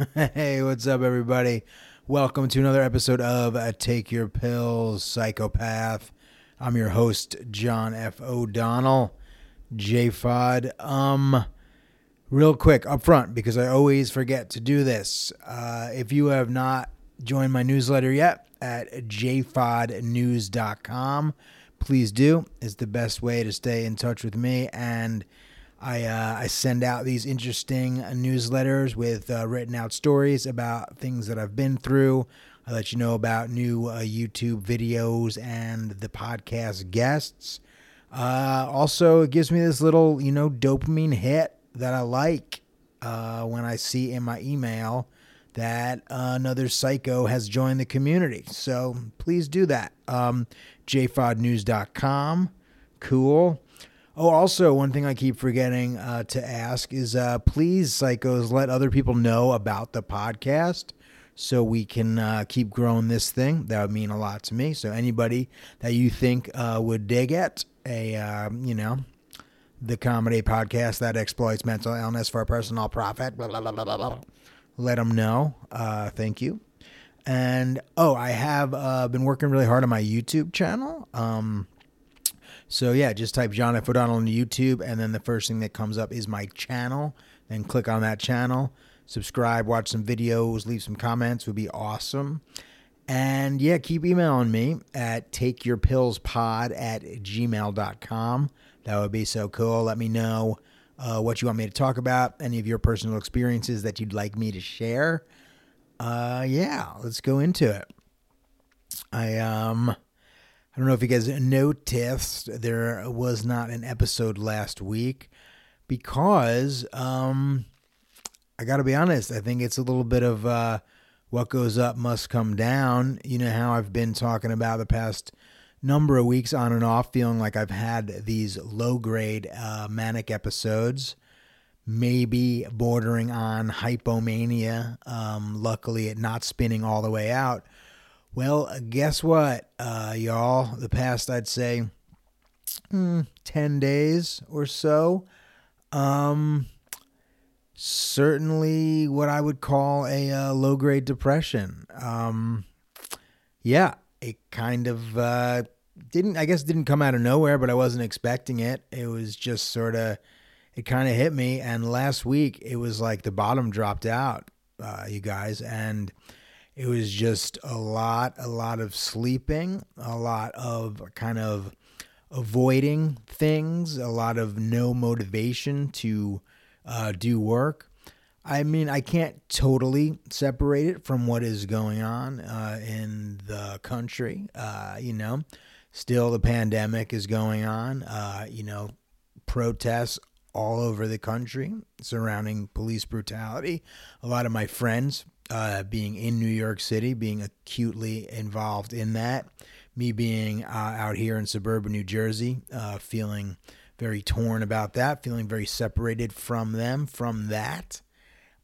Hey, what's up, everybody? Welcome to another episode of uh, Take Your Pills, Psychopath. I'm your host, John F. O'Donnell, JFOD. Um, real quick up front, because I always forget to do this. Uh, if you have not joined my newsletter yet at jfodnews.com, please do. It's the best way to stay in touch with me and I uh, I send out these interesting newsletters with uh, written out stories about things that I've been through. I let you know about new uh, YouTube videos and the podcast guests. Uh, also, it gives me this little you know dopamine hit that I like uh, when I see in my email that another psycho has joined the community. So please do that. Um, jfodnews.com. Cool. Oh, also, one thing I keep forgetting uh, to ask is uh, please, psychos, let other people know about the podcast so we can uh, keep growing this thing. That would mean a lot to me. So, anybody that you think uh, would dig it, a, um, you know, the comedy podcast that exploits mental illness for personal profit, blah, blah, blah, blah, blah, let them know. Uh, thank you. And, oh, I have uh, been working really hard on my YouTube channel. Um, so yeah, just type John F. O'Donnell on YouTube, and then the first thing that comes up is my channel. Then click on that channel, subscribe, watch some videos, leave some comments would be awesome. And yeah, keep emailing me at takeyourpillspod at gmail.com. That would be so cool. Let me know uh, what you want me to talk about, any of your personal experiences that you'd like me to share. Uh, yeah, let's go into it. I um I don't know if you guys noticed there was not an episode last week because um, I got to be honest. I think it's a little bit of uh, what goes up must come down. You know how I've been talking about the past number of weeks on and off, feeling like I've had these low grade uh, manic episodes, maybe bordering on hypomania. Um, luckily, it not spinning all the way out. Well, guess what, uh, y'all? The past, I'd say, mm, 10 days or so. Um, certainly what I would call a uh, low grade depression. Um, yeah, it kind of uh, didn't, I guess, didn't come out of nowhere, but I wasn't expecting it. It was just sort of, it kind of hit me. And last week, it was like the bottom dropped out, uh, you guys. And, it was just a lot, a lot of sleeping, a lot of kind of avoiding things, a lot of no motivation to uh, do work. I mean, I can't totally separate it from what is going on uh, in the country. Uh, you know, still the pandemic is going on. Uh, you know, protests all over the country surrounding police brutality. A lot of my friends uh, being in New York City, being acutely involved in that, me being uh, out here in suburban New Jersey, uh, feeling very torn about that, feeling very separated from them, from that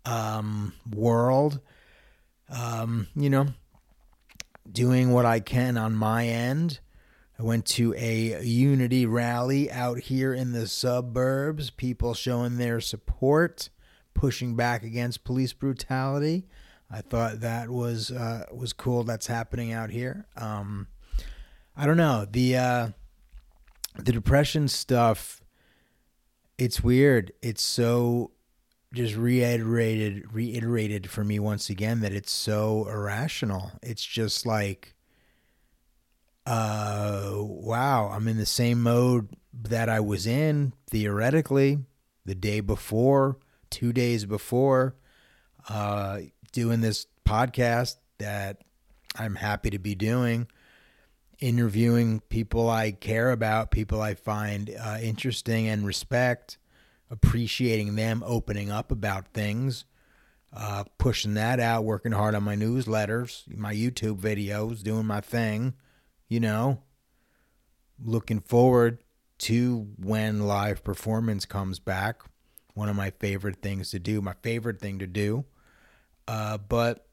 um, world. Um, you know, doing what I can on my end. I went to a unity rally out here in the suburbs, people showing their support, pushing back against police brutality. I thought that was uh, was cool. That's happening out here. Um, I don't know the uh, the depression stuff. It's weird. It's so just reiterated reiterated for me once again that it's so irrational. It's just like, uh, wow. I'm in the same mode that I was in theoretically the day before, two days before. Uh, doing this podcast that I'm happy to be doing, interviewing people I care about, people I find uh, interesting and respect, appreciating them opening up about things, uh, pushing that out, working hard on my newsletters, my YouTube videos, doing my thing, you know, looking forward to when live performance comes back. One of my favorite things to do, my favorite thing to do uh, but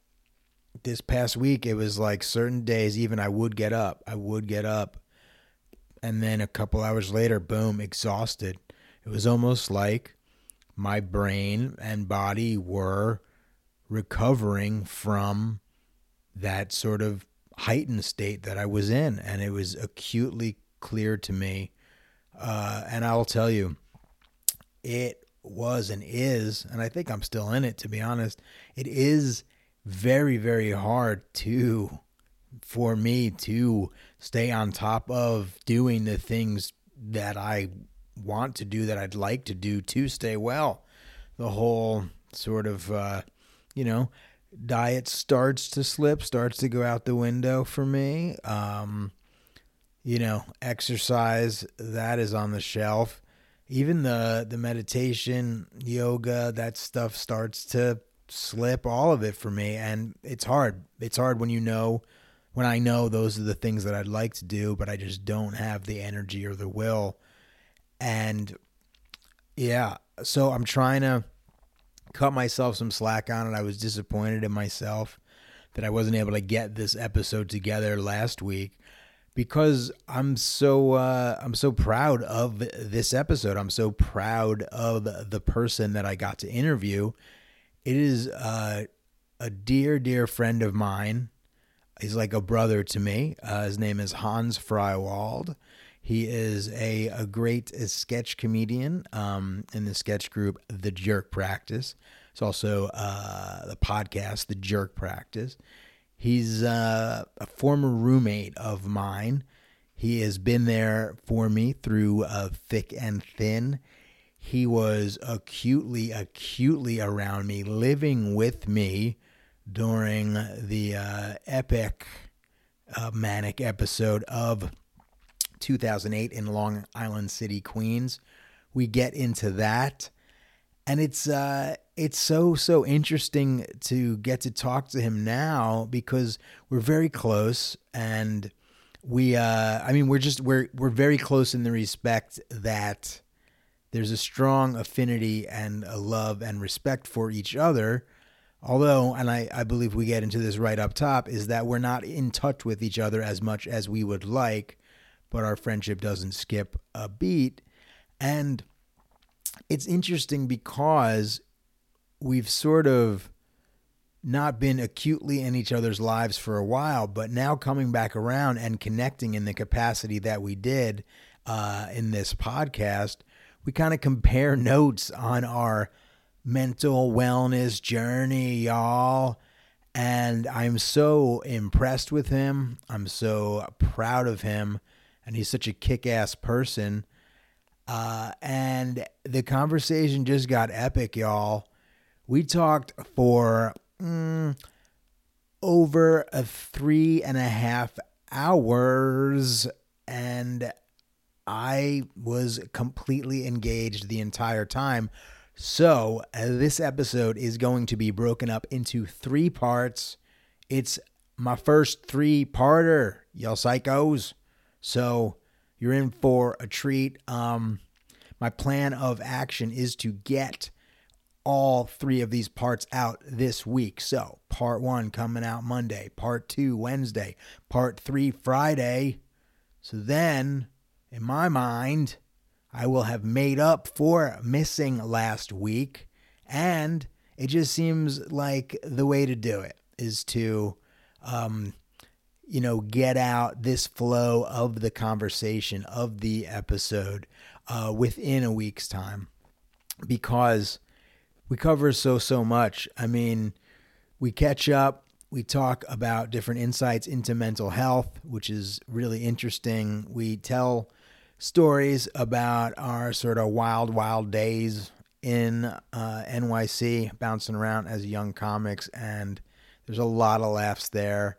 this past week, it was like certain days, even I would get up. I would get up. And then a couple hours later, boom, exhausted. It was almost like my brain and body were recovering from that sort of heightened state that I was in. And it was acutely clear to me. Uh, and I will tell you, it was and is, and I think I'm still in it, to be honest. It is very, very hard to, for me to stay on top of doing the things that I want to do, that I'd like to do to stay well. The whole sort of, uh, you know, diet starts to slip, starts to go out the window for me. Um, you know, exercise that is on the shelf. Even the the meditation, yoga, that stuff starts to slip all of it for me and it's hard. It's hard when you know when I know those are the things that I'd like to do, but I just don't have the energy or the will. And yeah, so I'm trying to cut myself some slack on it. I was disappointed in myself that I wasn't able to get this episode together last week because I'm so uh, I'm so proud of this episode. I'm so proud of the person that I got to interview. It is uh, a dear, dear friend of mine. He's like a brother to me. Uh, his name is Hans Freiwald. He is a, a great sketch comedian um, in the sketch group The Jerk Practice. It's also uh, the podcast The Jerk Practice. He's uh, a former roommate of mine. He has been there for me through uh, thick and thin. He was acutely, acutely around me, living with me during the uh, epic uh, manic episode of 2008 in Long Island City, Queens. We get into that, and it's uh, it's so so interesting to get to talk to him now because we're very close, and we uh, I mean we're just we're we're very close in the respect that there's a strong affinity and a love and respect for each other. Although, and I, I believe we get into this right up top, is that we're not in touch with each other as much as we would like but our friendship doesn't skip a beat. And it's interesting because we've sort of not been acutely in each other's lives for a while, but now coming back around and connecting in the capacity that we did uh, in this podcast, we kind of compare notes on our mental wellness journey, y'all. And I'm so impressed with him. I'm so proud of him and he's such a kick-ass person. Uh, and the conversation just got epic, y'all. We talked for mm, over a three and a half hours, and I was completely engaged the entire time. So, uh, this episode is going to be broken up into three parts. It's my first three parter, y'all psychos. So you're in for a treat. Um, my plan of action is to get all three of these parts out this week. So, part one coming out Monday, part two Wednesday, part three Friday. So then, in my mind, I will have made up for missing last week. And it just seems like the way to do it is to um, you know, get out this flow of the conversation of the episode uh, within a week's time because we cover so, so much. I mean, we catch up, we talk about different insights into mental health, which is really interesting. We tell stories about our sort of wild, wild days in uh, NYC, bouncing around as young comics, and there's a lot of laughs there.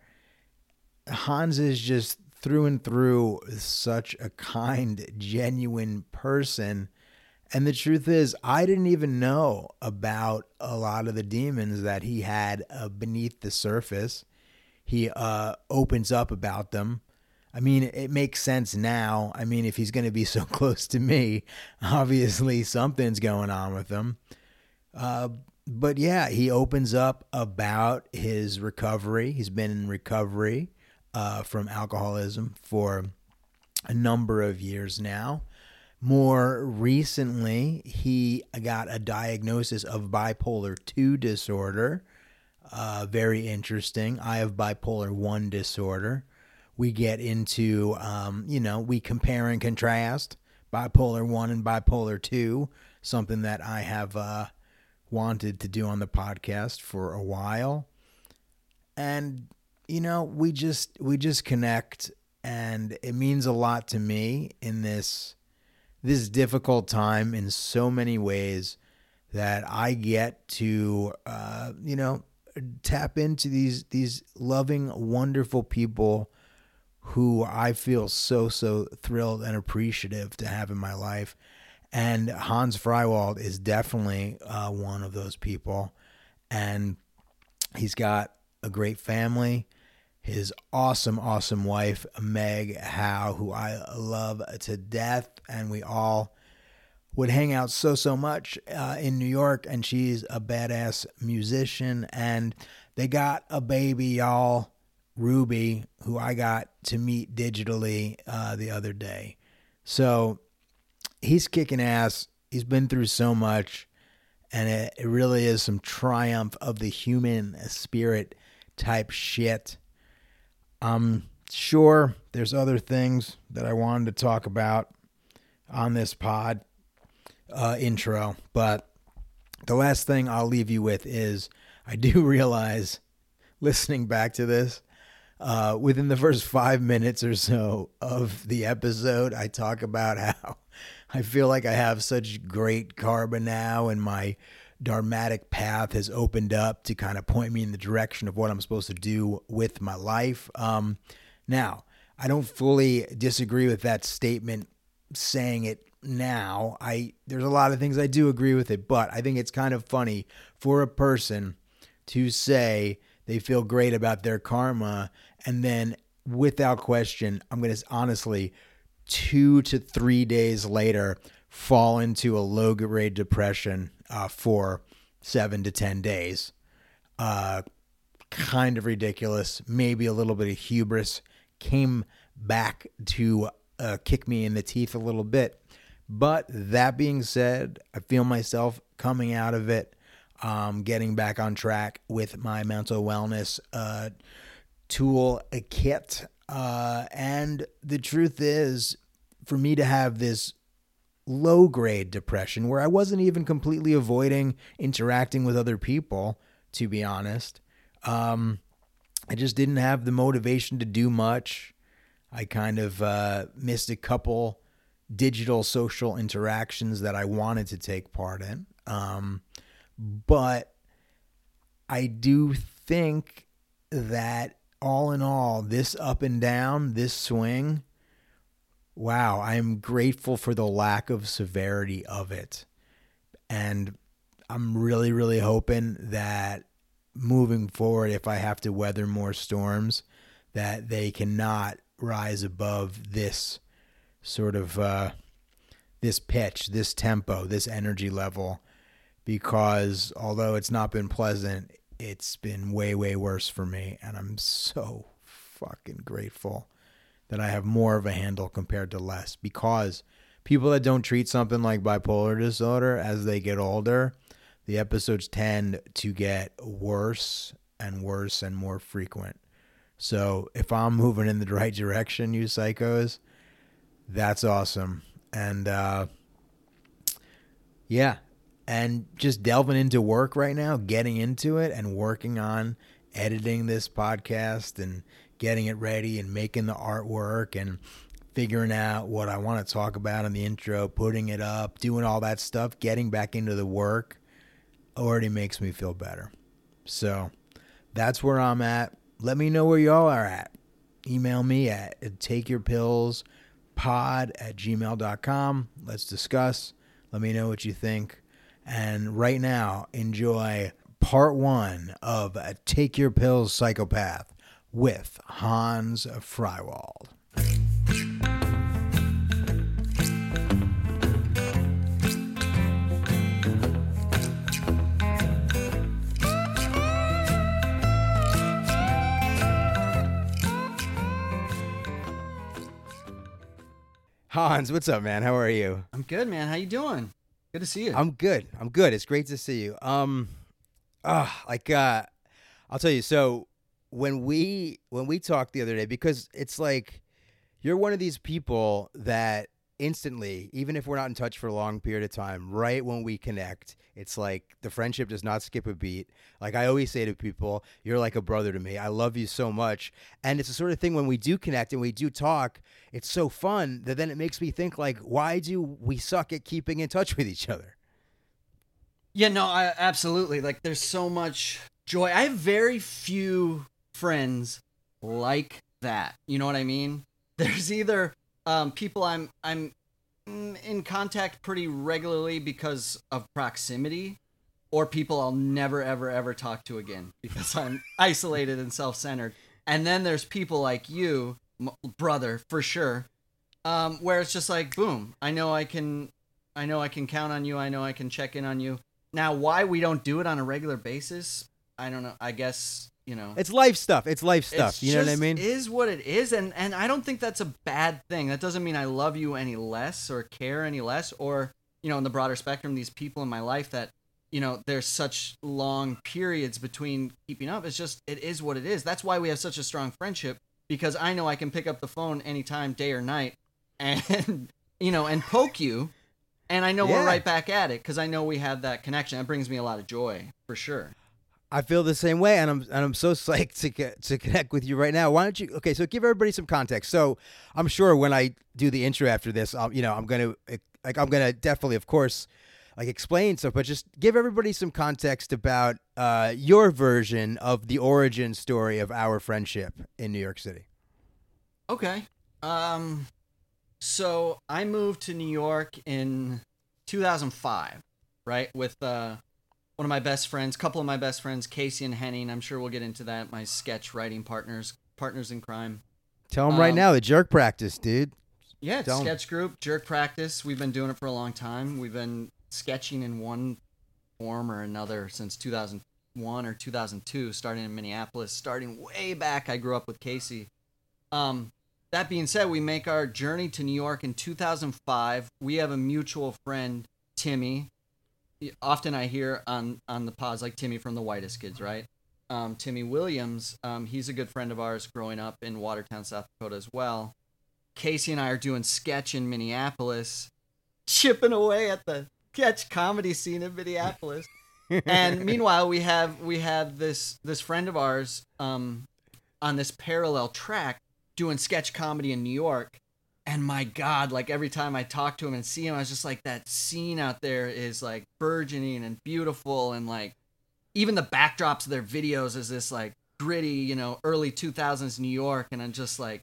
Hans is just through and through such a kind, genuine person. And the truth is, I didn't even know about a lot of the demons that he had uh, beneath the surface. He uh, opens up about them. I mean, it makes sense now. I mean, if he's going to be so close to me, obviously something's going on with him. Uh, but yeah, he opens up about his recovery. He's been in recovery uh, from alcoholism for a number of years now. More recently, he got a diagnosis of bipolar 2 disorder. uh, very interesting. I have bipolar 1 disorder. We get into, um, you know, we compare and contrast bipolar 1 and bipolar 2, something that I have uh, wanted to do on the podcast for a while. And you know, we just we just connect and it means a lot to me in this this difficult time in so many ways that I get to uh, you know tap into these these loving wonderful people who I feel so so thrilled and appreciative to have in my life. And Hans Freiwald is definitely uh, one of those people. And he's got a great family his awesome, awesome wife, Meg Howe, who I love to death. And we all would hang out so, so much uh, in New York. And she's a badass musician. And they got a baby, y'all, Ruby, who I got to meet digitally uh, the other day. So he's kicking ass. He's been through so much. And it, it really is some triumph of the human spirit type shit I'm sure there's other things that I wanted to talk about on this pod uh, intro, but the last thing I'll leave you with is I do realize listening back to this, uh, within the first five minutes or so of the episode, I talk about how I feel like I have such great karma now and my dharmatic path has opened up to kind of point me in the direction of what I'm supposed to do with my life. Um, now, I don't fully disagree with that statement saying it now. I there's a lot of things I do agree with it, but I think it's kind of funny for a person to say they feel great about their karma and then without question, I'm going to honestly 2 to 3 days later fall into a low grade depression uh, for seven to 10 days. Uh, kind of ridiculous, maybe a little bit of hubris came back to uh, kick me in the teeth a little bit. But that being said, I feel myself coming out of it, um, getting back on track with my mental wellness uh, tool kit. Uh, and the truth is, for me to have this low grade depression where I wasn't even completely avoiding interacting with other people, to be honest. Um, I just didn't have the motivation to do much. I kind of uh, missed a couple digital social interactions that I wanted to take part in. Um, but I do think that all in all, this up and down, this swing, wow, I'm grateful for the lack of severity of it. And I'm really, really hoping that moving forward, if I have to weather more storms, that they cannot rise above this sort of uh, this pitch, this tempo, this energy level. Because although it's not been pleasant, it's been way, way worse for me. And I'm so fucking grateful that I have more of a handle compared to less because people that don't treat something like bipolar disorder as they get older, the episodes tend to get worse and worse and more frequent. So if I'm moving in the right direction, you psychos, that's awesome. And uh, yeah, and just delving into work right now, getting into it and working on editing this podcast and getting it ready and making the artwork and figuring out what I want to talk about in the intro, putting it up, doing all that stuff, getting back into the work already makes me feel better. So that's where I'm at. Let me know where y'all are at. Email me at takeyourpillspod at gmail.com. Let's discuss. Let me know what you think. And right now, enjoy part one of Take Your Pills Psychopath with Hans Freiwald. Hans, what's up, man? How are you? I'm good, man. How you doing? Good to see you. I'm good. I'm good. It's great to see you. Um, uh, like uh, I'll tell you. So when we when we talked the other day, because it's like you're one of these people that instantly, even if we're not in touch for a long period of time, right when we connect, it's like the friendship does not skip a beat. Like I always say to people, you're like a brother to me. I love you so much. And it's the sort of thing when we do connect and we do talk, it's so fun that then it makes me think like, why do we suck at keeping in touch with each other? Yeah, no, I absolutely. Like there's so much joy. I have very few friends like that. You know what I mean? There's either um, people I'm I'm in contact pretty regularly because of proximity, or people I'll never ever ever talk to again because I'm isolated and self-centered. And then there's people like you, brother, for sure, um, where it's just like, boom, I know I can, I know I can count on you. I know I can check in on you. Now, why we don't do it on a regular basis, I don't know. I guess you know. It's life stuff. It's life stuff. It's you know what i mean? is what it is and and i don't think that's a bad thing. That doesn't mean i love you any less or care any less or you know in the broader spectrum these people in my life that you know there's such long periods between keeping up. It's just it is what it is. That's why we have such a strong friendship because i know i can pick up the phone anytime day or night and you know and poke you and i know yeah. we're right back at it because i know we have that connection. That brings me a lot of joy for sure I feel the same way, and I'm and I'm so psyched to to connect with you right now. Why don't you? Okay, so give everybody some context. So I'm sure when I do the intro after this, I'll, you know, I'm gonna like I'm gonna definitely, of course, like explain stuff, but just give everybody some context about uh, your version of the origin story of our friendship in New York City. Okay. Um. So I moved to New York in 2005, right? With uh one of my best friends, couple of my best friends, Casey and Henning. I'm sure we'll get into that. My sketch writing partners, partners in crime. Tell them um, right now the jerk practice, dude. Yeah, sketch group, jerk practice. We've been doing it for a long time. We've been sketching in one form or another since 2001 or 2002, starting in Minneapolis, starting way back. I grew up with Casey. Um, that being said, we make our journey to New York in 2005. We have a mutual friend, Timmy, often I hear on on the pods like Timmy from the Whitest Kids, right? Um, Timmy Williams, um, he's a good friend of ours growing up in Watertown, South Dakota as well. Casey and I are doing sketch in Minneapolis, chipping away at the sketch comedy scene in Minneapolis. and meanwhile, we have we have this this friend of ours um, on this parallel track doing sketch comedy in New York and my god like every time i talk to him and see him i was just like that scene out there is like burgeoning and beautiful. And like even the backdrops of their videos is this like gritty you know early 2000s new york. And i'm just like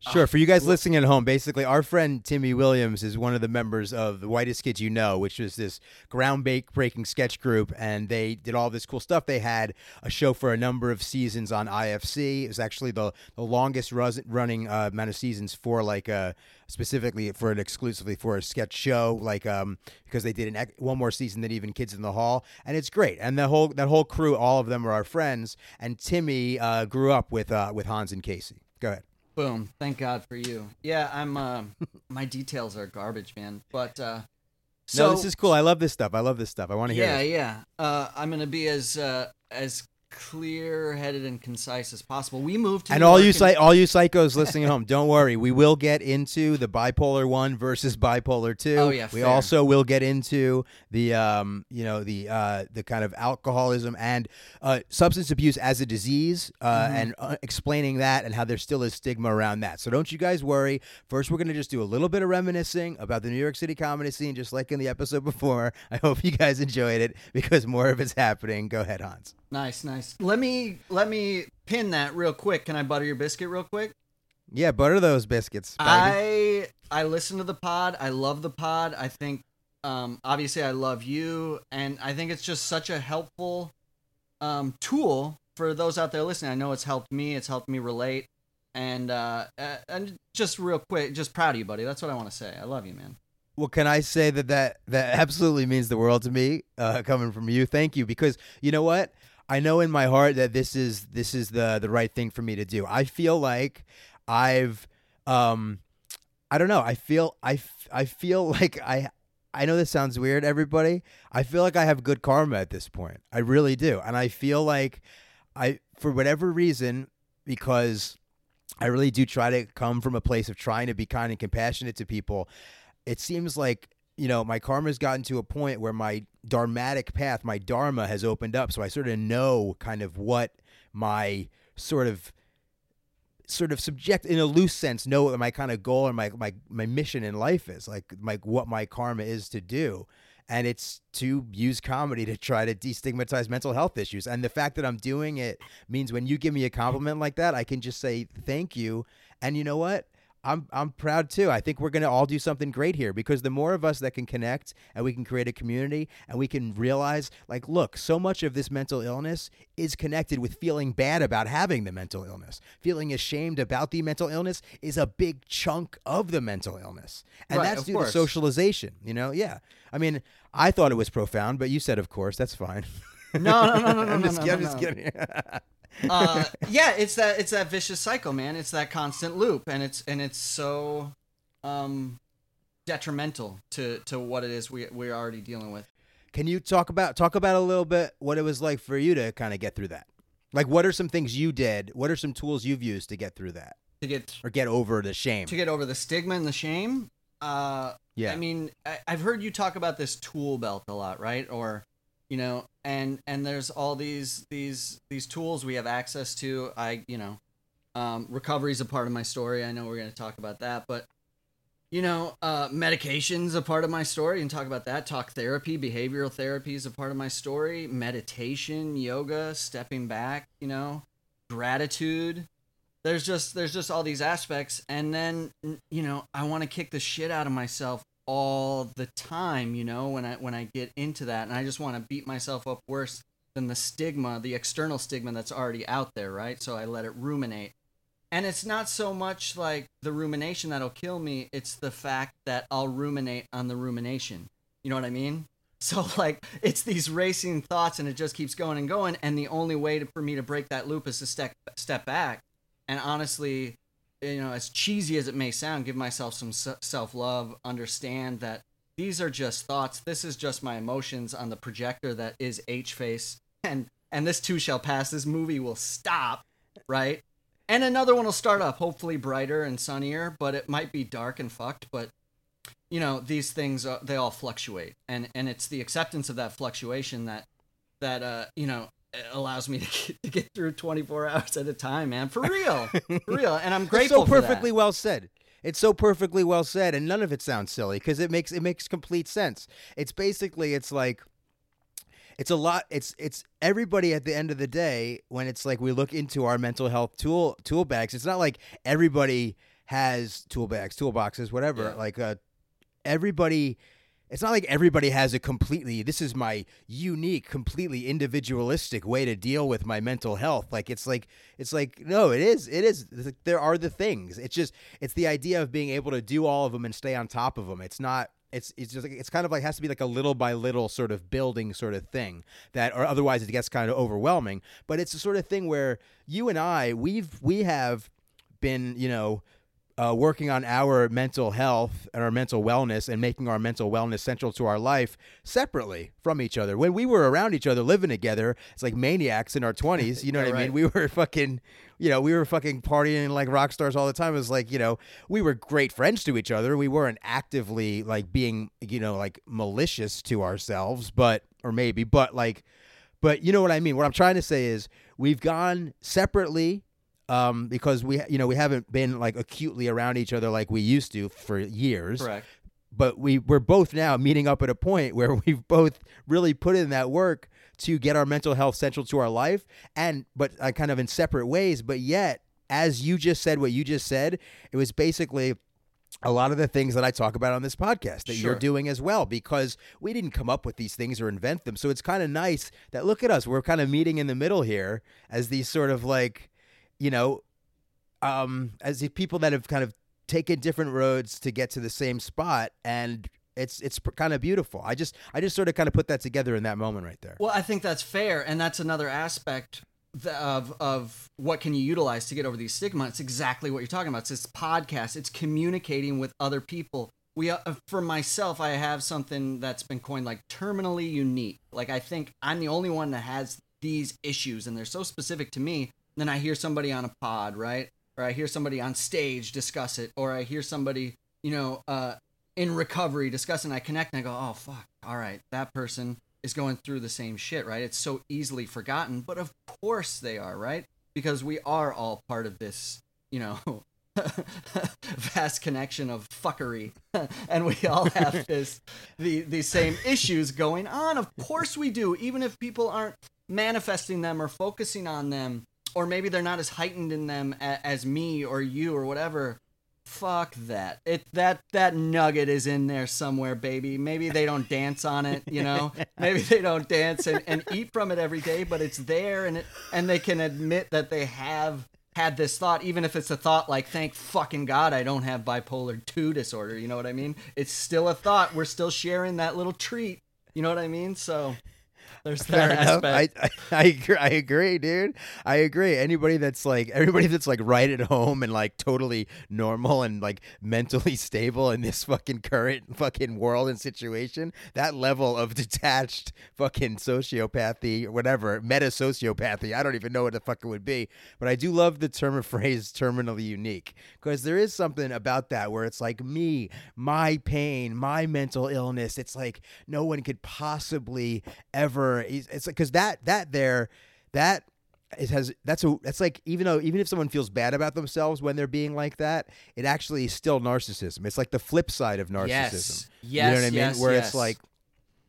Sure. For you guys listening at home, basically, our friend Timmy Williams is one of the members of the Whitest Kids You Know, which was this groundbreaking sketch group, and they did all this cool stuff. They had a show for a number of seasons on IFC. It was actually the, the longest running uh, amount of seasons for like a uh, specifically for an exclusively for a sketch show, like um because they did an one more season than even Kids in the Hall, and it's great. And the whole that whole crew, all of them are our friends. And Timmy uh, grew up with uh, with Hans and Casey. Go ahead. Boom. Thank God for you. Yeah, I'm. Uh, my details are garbage, man. But uh, so no, this is cool. I love this stuff. I love this stuff. I want to hear. Yeah, this. yeah. Uh, I'm gonna be as uh, as clear-headed and concise as possible. We moved to and all you and- all you psychos listening at home, don't worry. We will get into the bipolar one versus bipolar two. Oh yeah, we fair. also will get into the um you know the uh the kind of alcoholism and uh, substance abuse as a disease uh, mm-hmm. and uh, explaining that and how there still is stigma around that. So don't you guys worry. First, we're gonna just do a little bit of reminiscing about the New York City comedy scene, just like in the episode before. I hope you guys enjoyed it because more of it's happening. Go ahead, Hans. Nice, nice. Let me let me pin that real quick. Can I butter your biscuit real quick? Yeah, butter those biscuits. Baby. I I listen to the pod. I love the pod. I think um, obviously I love you, and I think it's just such a helpful um, tool for those out there listening. I know it's helped me. It's helped me relate, and uh, and just real quick, just proud of you, buddy. That's what I want to say. I love you, man. Well, can I say that that, that absolutely means the world to me, uh, coming from you. Thank you, because you know what? I know in my heart that this is this is the the right thing for me to do. I feel like I've um I don't know. I feel I, I feel like I I know this sounds weird everybody. I feel like I have good karma at this point. I really do. And I feel like I for whatever reason, because I really do try to come from a place of trying to be kind and compassionate to people. It seems like you know my karma's gotten to a point where my dharmatic path, my dharma, has opened up, so I sort of know kind of what my sort of sort of subject in a loose sense know what my kind of goal and my my my mission in life is like my what my karma is to do. And it's to use comedy to try to destigmatize mental health issues. And the fact that I'm doing it means when you give me a compliment like that I can just say thank you. And you know what I'm I'm proud too. I think we're going to all do something great here because the more of us that can connect and we can create a community and we can realize like look, so much of this mental illness is connected with feeling bad about having the mental illness. Feeling ashamed about the mental illness is a big chunk of the mental illness. And Right, that's due course. to socialization, you know? Yeah. I mean, I thought it was profound, but you said of course, that's fine. No, no, no, no, no, I'm no, just, no, I'm just no. kidding. uh, yeah, it's that it's that vicious cycle, man. It's that constant loop, and it's and it's so um, detrimental to to what it is we we're already dealing with. Can you talk about talk about a little bit what it was like for you to kind of get through that? Like, what are some things you did? What are some tools you've used to get through that To get or get over the shame? to get over the stigma and the shame. Uh, Yeah. I mean, I, I've heard you talk about this tool belt a lot, right? Or, you know, and and there's all these these these tools we have access to. I, you know, um, recovery is a part of my story. I know we're going to talk about that, but you know, uh, medication's a part of my story, and talk about that. Talk therapy, behavioral therapy is a part of my story. Meditation, yoga, stepping back, you know, gratitude there's just there's just all these aspects and then you know i want to kick the shit out of myself all the time you know when i when i get into that and i just want to beat myself up worse than the stigma the external stigma that's already out there right? So i let it ruminate. And it's not so much like the rumination that'll kill me it's the fact that i'll ruminate on the rumination. You know what i mean? So like it's these racing thoughts and it just keeps going and going and the only way to, for me to break that loop is to step step back. And honestly you know as cheesy as it may sound give myself some self love understand that these are just thoughts. This is just my emotions on the projector that is h face and and this too shall pass. This movie will stop right? And another one will start up hopefully brighter and sunnier but it might be dark and fucked but you know these things they all fluctuate. And and it's the acceptance of that fluctuation that that uh you know allows me to get, to get through 24 hours at a time man for real for real and i'm grateful. It's so perfectly well said. It's so perfectly well said, and none of it sounds silly because it makes it makes complete sense. It's basically it's like it's a lot. It's it's everybody at the end of the day when it's like we look into our mental health tool tool bags. It's not like everybody has tool bags, toolboxes, whatever. Yeah. Like uh, everybody. It's not like everybody has a completely. This is my unique, completely individualistic way to deal with my mental health. Like it's like it's like no, it is. It is. Like, there are the things. It's just it's the idea of being able to do all of them and stay on top of them. It's not. It's it's just like, it's kind of like has to be like a little by little sort of building sort of thing that or otherwise it gets kind of overwhelming. But it's the sort of thing where you and I we've we have been you know uh, working on our mental health and our mental wellness and making our mental wellness central to our life separately from each other. When we were around each other, living together, it's like maniacs in our 20s. You know what I mean? We were fucking, you know, we were fucking partying like rock stars all the time. It was like, you know, we were great friends to each other. We weren't actively like being, you know, like malicious to ourselves, but, or maybe, but like, but you know what I mean? What I'm trying to say is we've gone separately um, because we, you know, we haven't been like acutely around each other like we used to for years. correct But we we're both now meeting up at a point where we've both really put in that work to get our mental health central to our life, and but uh, kind of in separate ways. But yet, as you just said, what you just said, it was basically a lot of the things that I talk about on this podcast that you're doing as well because we didn't come up with these things or invent them. So it's kind of nice that look at us, we're kind of meeting in the middle here as these sort of like, you know, um as people that have kind of taken different roads to get to the same spot and it's it's kind of beautiful. I just I just sort of kind of put that together in that moment right there. Well, I think that's fair, and that's another aspect of of what can you utilize to get over these stigma. It's exactly what you're talking about. It's this podcast. It's communicating with other people. We, uh, for myself, I have something that's been coined like terminally unique. Like I think I'm the only one that has these issues and they're so specific to me then i hear somebody on a pod right? Or i hear somebody on stage discuss it or i hear somebody you know uh in recovery discussing i connect and i go oh fuck. All right that person is going through the same shit right? It's so easily forgotten but of course they are right? Because we are all part of this you know vast connection of fuckery and we all have this the the same issues going on. Of course we do even if people aren't manifesting them or focusing on them or maybe they're not as heightened in them a, as me or you or whatever fuck that it that that nugget is in there somewhere baby maybe they don't dance on it you know maybe they don't dance and, and eat from it every day but it's there and it and they can admit that they have had this thought, even if it's a thought like, thank fucking God I don't have bipolar 2 disorder. You know what I mean? It's still a thought. We're still sharing that little treat. You know what I mean? So there's that aspect. I, I, I agree, I agree, dude. I agree. Anybody that's like everybody that's like right at home and like totally normal and like mentally stable in this fucking current fucking world and situation, that level of detached fucking sociopathy, or whatever, meta sociopathy. I don't even know what the fuck it would be, but I do love the term or phrase terminally unique because there is something about that where it's like me, my pain, my mental illness. It's like no one could possibly ever it's like because that that there that it has that's a that's like even though even if someone feels bad about themselves when they're being like that, it actually is still narcissism. It's like the flip side of narcissism. Yes, yes, you know what I mean? yes, Where yes. it's like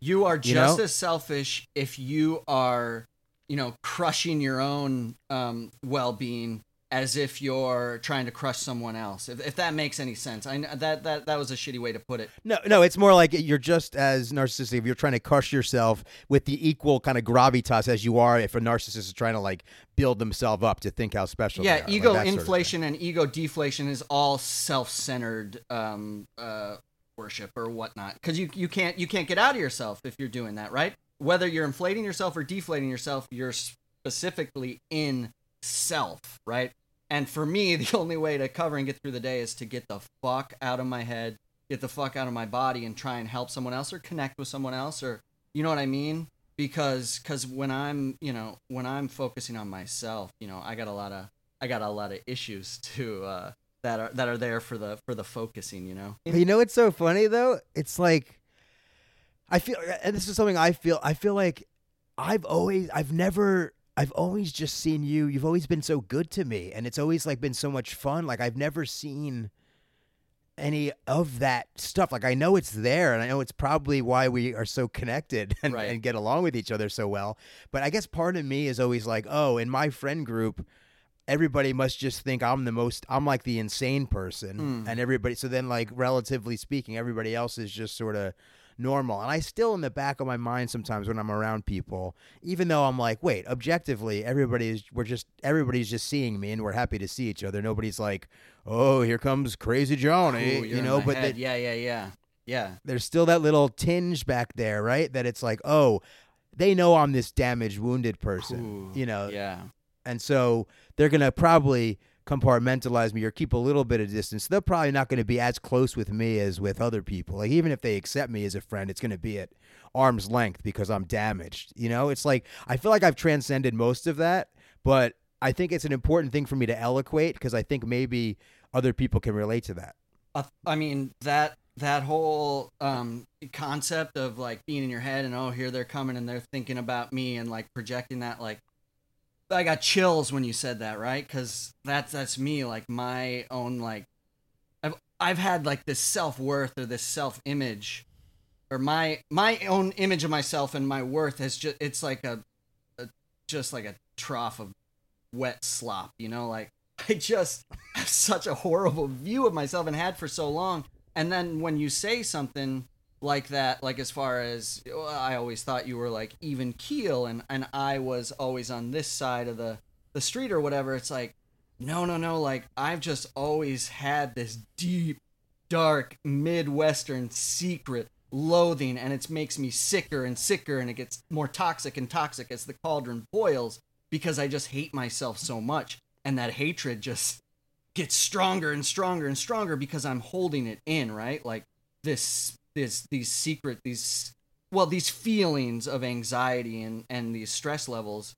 You are just You know? as selfish if you are, you know, crushing your own um, well-being as if you're trying to crush someone else. If, if that makes any sense, I that that that was a shitty way to put it. no, no. It's more like you're just as narcissistic if you're trying to crush yourself with the equal kind of gravitas as you are if a narcissist is trying to like build themselves up to think how special. yeah, they are, like ego sort of inflation and ego deflation is all self-centered um, uh, worship or whatnot. Because you you can't you can't get out of yourself if you're doing that, right? Whether you're inflating yourself or deflating yourself, you're specifically in self, right? And for me, the only way to cover and get through the day is to get the fuck out of my head, get the fuck out of my body, and try and help someone else or connect with someone else, or you know what I mean? Because because when I'm you know when I'm focusing on myself, you know I got a lot of I got a lot of issues to uh, that are that are there for the for the focusing, you know. You know it's so funny though? It's like I feel, and this is something I feel. I feel like I've always, I've never, I've always just seen you. You've always been so good to me, and it's always like been so much fun. Like I've never seen any of that stuff. Like I know it's there, and I know it's probably why we are so connected and, Right. and get along with each other so well. But I guess part of me is always like, oh, in my friend group. Everybody must just think I'm the most. I'm like the insane person, Mm. and everybody. So then, like relatively speaking, everybody else is just sort of normal. And I still, in the back of my mind, sometimes when I'm around people, even though I'm like, wait, objectively, everybody is. We're just everybody's just seeing me, and we're happy to see each other. Nobody's like, oh, here comes crazy Johnny, Ooh, you know. But that- yeah, yeah, yeah, yeah. there's still that little tinge back there, right? That it's like, oh, they know I'm this damaged, wounded person, Ooh, you know, yeah. and so they're gonna probably compartmentalize me or keep a little bit of distance. They're probably not going to be as close with me as with other people. Like even if they accept me as a friend, it's going to be at arm's length because I'm damaged. You know, it's like I feel like I've transcended most of that, but I think it's an important thing for me to eloquate because I think maybe other people can relate to that. I mean that that whole um, concept of like being in your head and oh here they're coming and they're thinking about me and like projecting that like I got chills when you said that right because that's that's me like my own like I've I've had like this self worth or this self image or my my own image of myself and my worth has just it's like a, a just like a trough of wet slop you know like I just have such a horrible view of myself and had for so long. And then when you say something like that, like as far as well, I always thought you were like even keel and, and I was always on this side of the, the street or whatever, it's like, no, no, no. Like I've just always had this deep, dark, Midwestern secret loathing and it makes me sicker and sicker and it gets more toxic and toxic as the cauldron boils because I just hate myself so much. And that hatred just gets stronger and stronger and stronger because I'm holding it in, right? Like this, this, these secret, these well, these feelings of anxiety and and these stress levels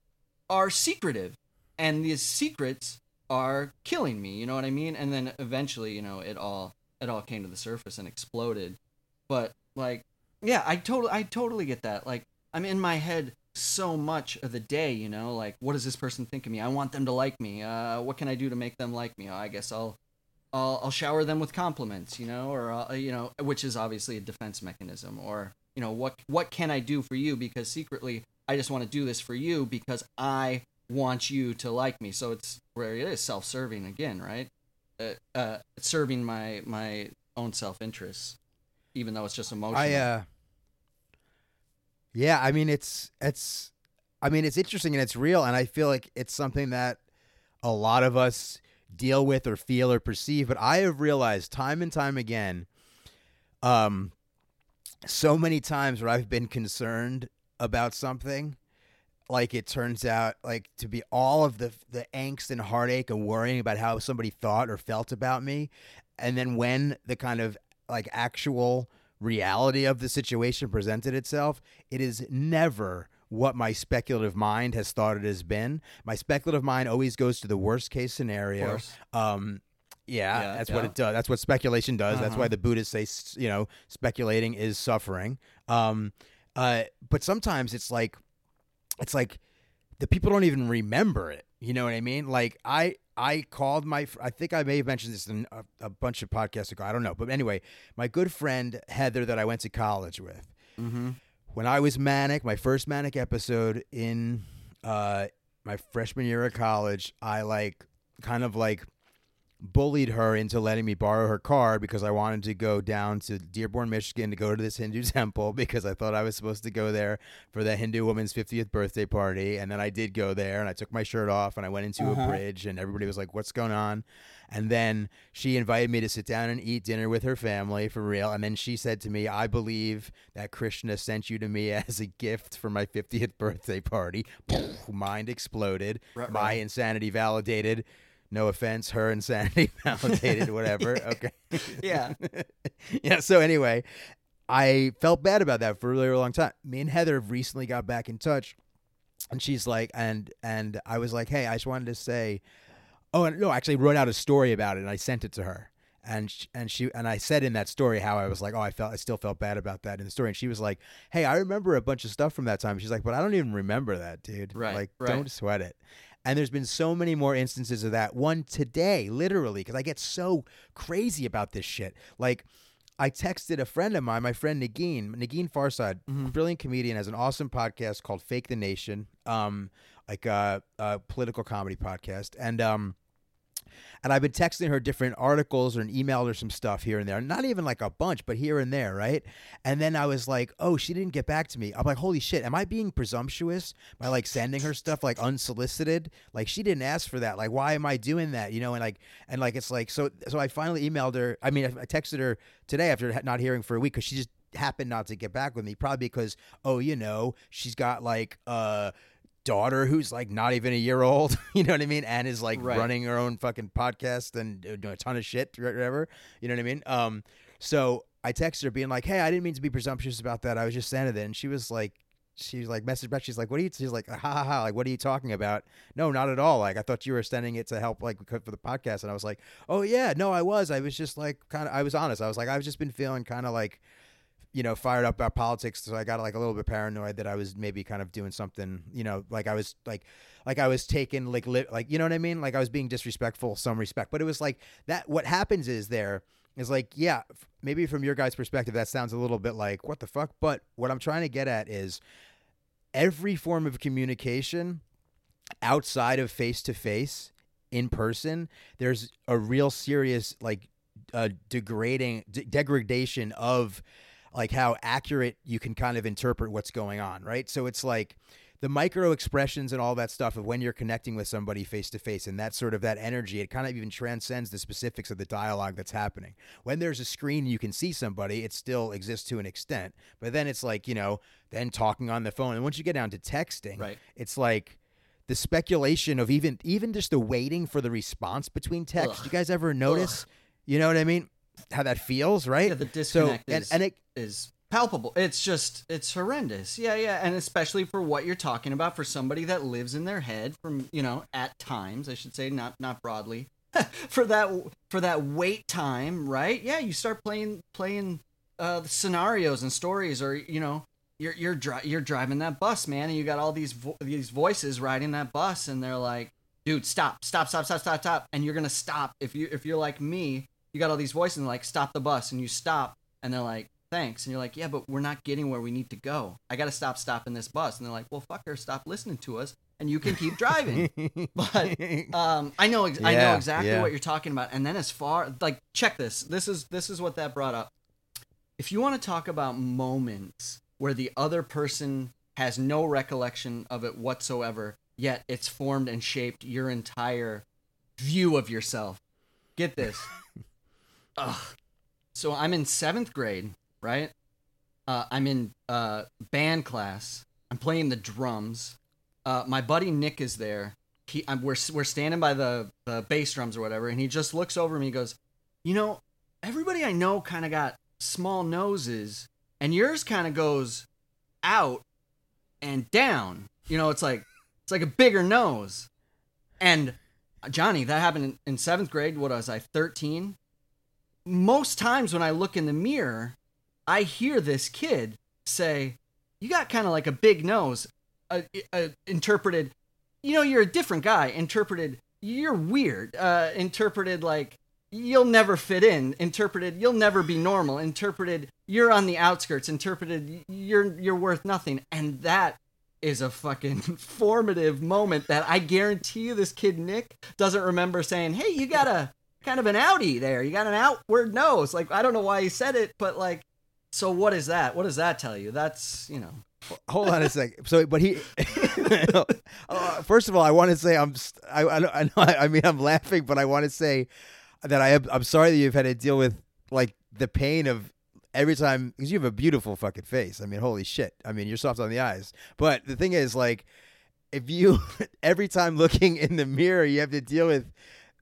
are secretive, and these secrets are killing me. You know what I mean? And then eventually, you know, it all it all came to the surface and exploded. But like, yeah, I totally I totally get that. Like, I'm in my head so much of the day, you know, like what does this person think of me? I want them to like me. Uh, what can I do to make them like me? Oh, I guess I'll, I'll, I'll shower them with compliments, you know, or uh, you know, which is obviously a defense mechanism. Or you know, what what can I do for you? Because secretly, I just want to do this for you because I want you to like me. So it's where it is self-serving again, right? Uh, uh, serving my my own self-interest, even though it's just emotional. I uh Yeah, I mean it's it's I mean it's interesting and it's real and I feel like it's something that a lot of us deal with or feel or perceive, but I have realized time and time again um so many times where I've been concerned about something like it turns out like to be all of the the angst and heartache and worrying about how somebody thought or felt about me and then when the kind of like actual reality of the situation presented itself it is never what my speculative mind has thought it has been my speculative mind always goes to the worst case scenario um yeah, Yeah, that's what it does. That's what speculation does. That's Uh-huh. why the Buddhists say, you know, speculating is suffering. Um, uh, but sometimes it's like, it's like the people don't even remember it. You know what I mean? Like I, I called my, I think I may have mentioned this in a, a bunch of podcasts ago. I don't know, but anyway, my good friend Heather that I went to college with, Mm-hmm. When I was manic, my first manic episode in uh, my freshman year of college, I like kind of like bullied her into letting me borrow her car because I wanted to go down to Dearborn, Michigan to go to this Hindu temple because I thought I was supposed to go there for the Hindu woman's 50th birthday party. And then I did go there and I took my shirt off and I went into Uh-huh. a bridge and everybody was like, What's going on? And then she invited me to sit down and eat dinner with her family for real. And then she said to me, I believe that Krishna sent you to me as a gift for my 50th birthday party. Mind exploded. Right, My right. insanity validated. No offense, her insanity validated, whatever. Okay. Yeah. yeah. So anyway, I felt bad about that for a really long time. Me and Heather have recently got back in touch, and she's like, and and I was like, hey, I just wanted to say, oh, no, I actually wrote out a story about it, and I sent it to her. And sh- and she and I said in that story how I was like, oh, I felt I still felt bad about that in the story. And she was like, hey, I remember a bunch of stuff from that time. She's like, but I don't even remember that, dude. Right, Like, right. don't sweat it. And there's been so many more instances of that. One today, literally, because I get so crazy about this shit. Like, I texted a friend of mine, my friend Negin, Negin Farsad, Mhm. brilliant comedian, has an awesome podcast called Fake the Nation, um, like a, a political comedy podcast, and um, and I've been texting her different articles or an email or some stuff here and there, not even like a bunch, but here and there, right? And then I was like, oh, she didn't get back to me. I'm like, holy shit, am I being presumptuous by like sending her stuff like unsolicited? Like she didn't ask for that. Like why am I doing that? You know, and like and like it's like so. So I finally emailed her. I mean, I texted her today after not hearing for a week because she just happened not to get back with me. Probably because oh, you know, she's got like uh daughter who's like not even a year old, you know what I mean, and is like Right. running her own fucking podcast and uh, doing a ton of shit, whatever. You know what I mean? Um, so I texted her being like, "Hey, I didn't mean to be presumptuous about that. I was just sending it," and she was like. She was like, message back. She's like, "What are you?" She's like, "Ha ha ha!" Like, what are you talking about? No, not at all. Like, I thought you were sending it to help, like, for the podcast. And I was like, "Oh yeah, no, I was. I was just like, kind of. I was honest. I was like, I've just been feeling kind of like, you know, fired up about politics. So I got like a little bit paranoid that I was maybe kind of doing something, you know, like I was like, like I was taking like, li- like, you know what I mean? Like I was being disrespectful, some respect, but it was like that. What happens is there is like, yeah, maybe from your guys' perspective, that sounds a little bit like what the fuck. But what I'm trying to get at is every form of communication outside of face to face in person, there's a real serious like uh, degrading d- degradation of like how accurate you can kind of interpret what's going on, right? So it's like the micro expressions and all that stuff of when you're connecting with somebody face to face and that sort of that energy, it kind of even transcends the specifics of the dialogue that's happening. When there's a screen you can see somebody, it still exists to an extent. But then it's like, you know, then talking on the phone. And once you get down to texting, Right. it's like the speculation of even even just the waiting for the response between texts. Ugh. You guys ever notice? You know what I mean? How that feels, right? Yeah, the So disconnect and, is, and it is palpable. It's just it's horrendous. Yeah, yeah, and especially for what you're talking about for somebody that lives in their head from, you know, at times, I should say, not not broadly. for that for that wait time, right? Yeah, you start playing playing uh scenarios and stories or, you know, you're you're dri- you're driving that bus, man, and you got all these vo- these voices riding that bus and they're like, "Dude, stop. Stop, stop, stop, stop, stop." And you're going to stop if you if you're like me, you got all these voices and like, "Stop the bus." And you stop and they're like, thanks. And you're like, yeah, but we're not getting where we need to go. I got to stop stopping this bus. And they're like, well, fucker, stop listening to us and you can keep driving. but um, I know, ex- I know exactly yeah. what you're talking about. And then as far like, check this. This is this is what that brought up. If you want to talk about moments where the other person has no recollection of it whatsoever, yet it's formed and shaped your entire view of yourself. Get this. Ugh. So I'm in seventh grade, right? Uh, I'm in uh, band class. I'm playing the drums. Uh, my buddy Nick is there. He, I'm, we're we're standing by the the bass drums or whatever, and he just looks over me. and goes, "You know, everybody I know kind of got small noses, and yours kind of goes out and down. You know, it's like it's like a bigger nose." And Johnny, that happened in, in seventh grade. What was I, thirteen? Most times when I look in the mirror, I hear this kid say, "You got kind of like a big nose." Uh, uh, interpreted, you know, you're a different guy. Interpreted, you're weird. Uh, interpreted like you'll never fit in. Interpreted, you'll never be normal. Interpreted, you're on the outskirts. Interpreted, you're you're worth nothing. And that is a fucking formative moment that I guarantee you this kid Nick doesn't remember saying, "Hey, you got a kind of an outie there. You got an outward nose." Like I don't know why he said it, but like so what is that? What does that tell you? That's, you know. Hold on a second. So, but he. uh, first of all, I want to say I'm. I, I know. I mean, I'm laughing, but I want to say that I am. I'm sorry that you've had to deal with like the pain of every time because you have a beautiful fucking face. I mean, holy shit. I mean, you're soft on the eyes. But the thing is, like, if you every time looking in the mirror, you have to deal with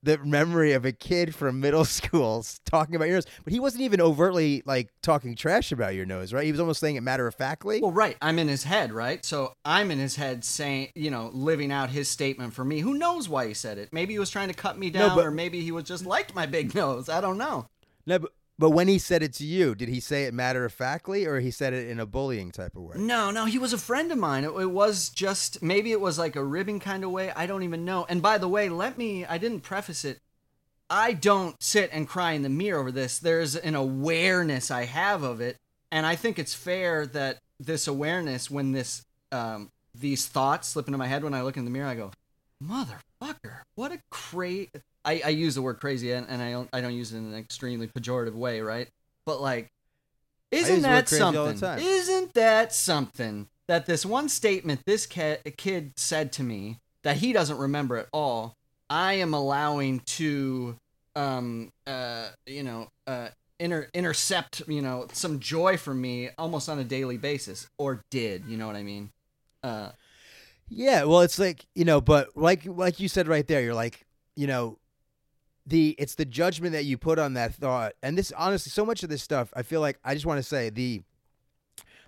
the memory of a kid from middle school talking about your nose, but he wasn't even overtly like talking trash about your nose, right? He was almost saying it matter of factly. Well, right. I'm in his head, right? So I'm in his head saying, you know, living out his statement for me. Who knows why he said it? Maybe he was trying to cut me No, down, but- or maybe he was just liked my big nose. I don't know. No, but, but when he said it to you, did he say it matter of factly, or he said it in a bullying type of way? No, no, he was a friend of mine. It, it was just maybe it was like a ribbing kind of way. I don't even know. And by the way, let me. I didn't preface it. I don't sit and cry in the mirror over this. There's an awareness I have of it, and I think it's fair that this awareness, when this um, these thoughts slip into my head when I look in the mirror, I go, "Motherfucker, what a crazy." I, I use the word crazy, and, and I don't I don't use it in an extremely pejorative way, right? But like, isn't that crazy all the something? Isn't that something that this one statement this ca- kid said to me that he doesn't remember at all? I am allowing to, um, uh, you know, uh, inter- intercept, you know, some joy from me almost on a daily basis, or did, you know what I mean? Uh, Yeah, well, it's like you know, but like like you said right there, you're like, you know, the it's the judgment that you put on that thought, and this honestly, so much of this stuff, I feel like I just want to say the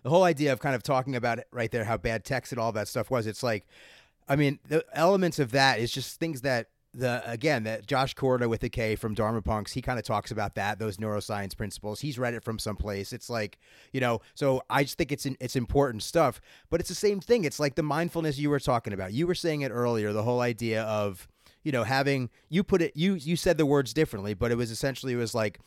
the whole idea of kind of talking about it right there, how bad text and all that stuff was. It's like, I mean, the elements of that is just things that the again that Josh Korda with the K from Dharma Punx, he kind of talks about that those neuroscience principles. He's read it from someplace. It's like you know, so I just think it's it's important stuff. But it's the same thing. It's like the mindfulness you were talking about. You were saying it earlier. The whole idea of you know having you put it you you said the words differently, but it was essentially it was like